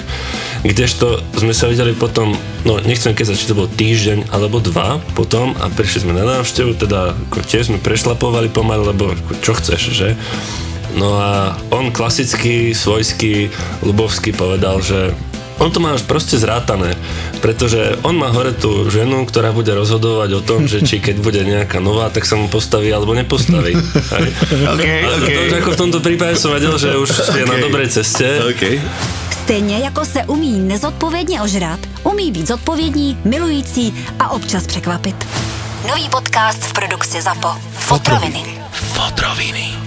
Kdežto sme sa videli potom, no nechcem keď či to bol týždeň alebo dva potom a prišli sme na návštevu, teda tiež sme prešlapovali pomaly, lebo čo chceš, že? No a on klasicky, svojský, ľubovský povedal, že on to má už proste zrátané, pretože on má hore tú ženu, ktorá bude rozhodovať o tom, že či keď bude nejaká nová, tak sa mu postaví alebo nepostaví. Hej. Okay, Ale to, ako v tomto prípade som vedel, že už je na dobrej ceste. Okay. Stejně jako se umí nezodpovědně ožrat, umí být zodpovědní, milující a občas překvapit. Nový podcast v produkci ZAPO. Fotroviny. Fotroviny.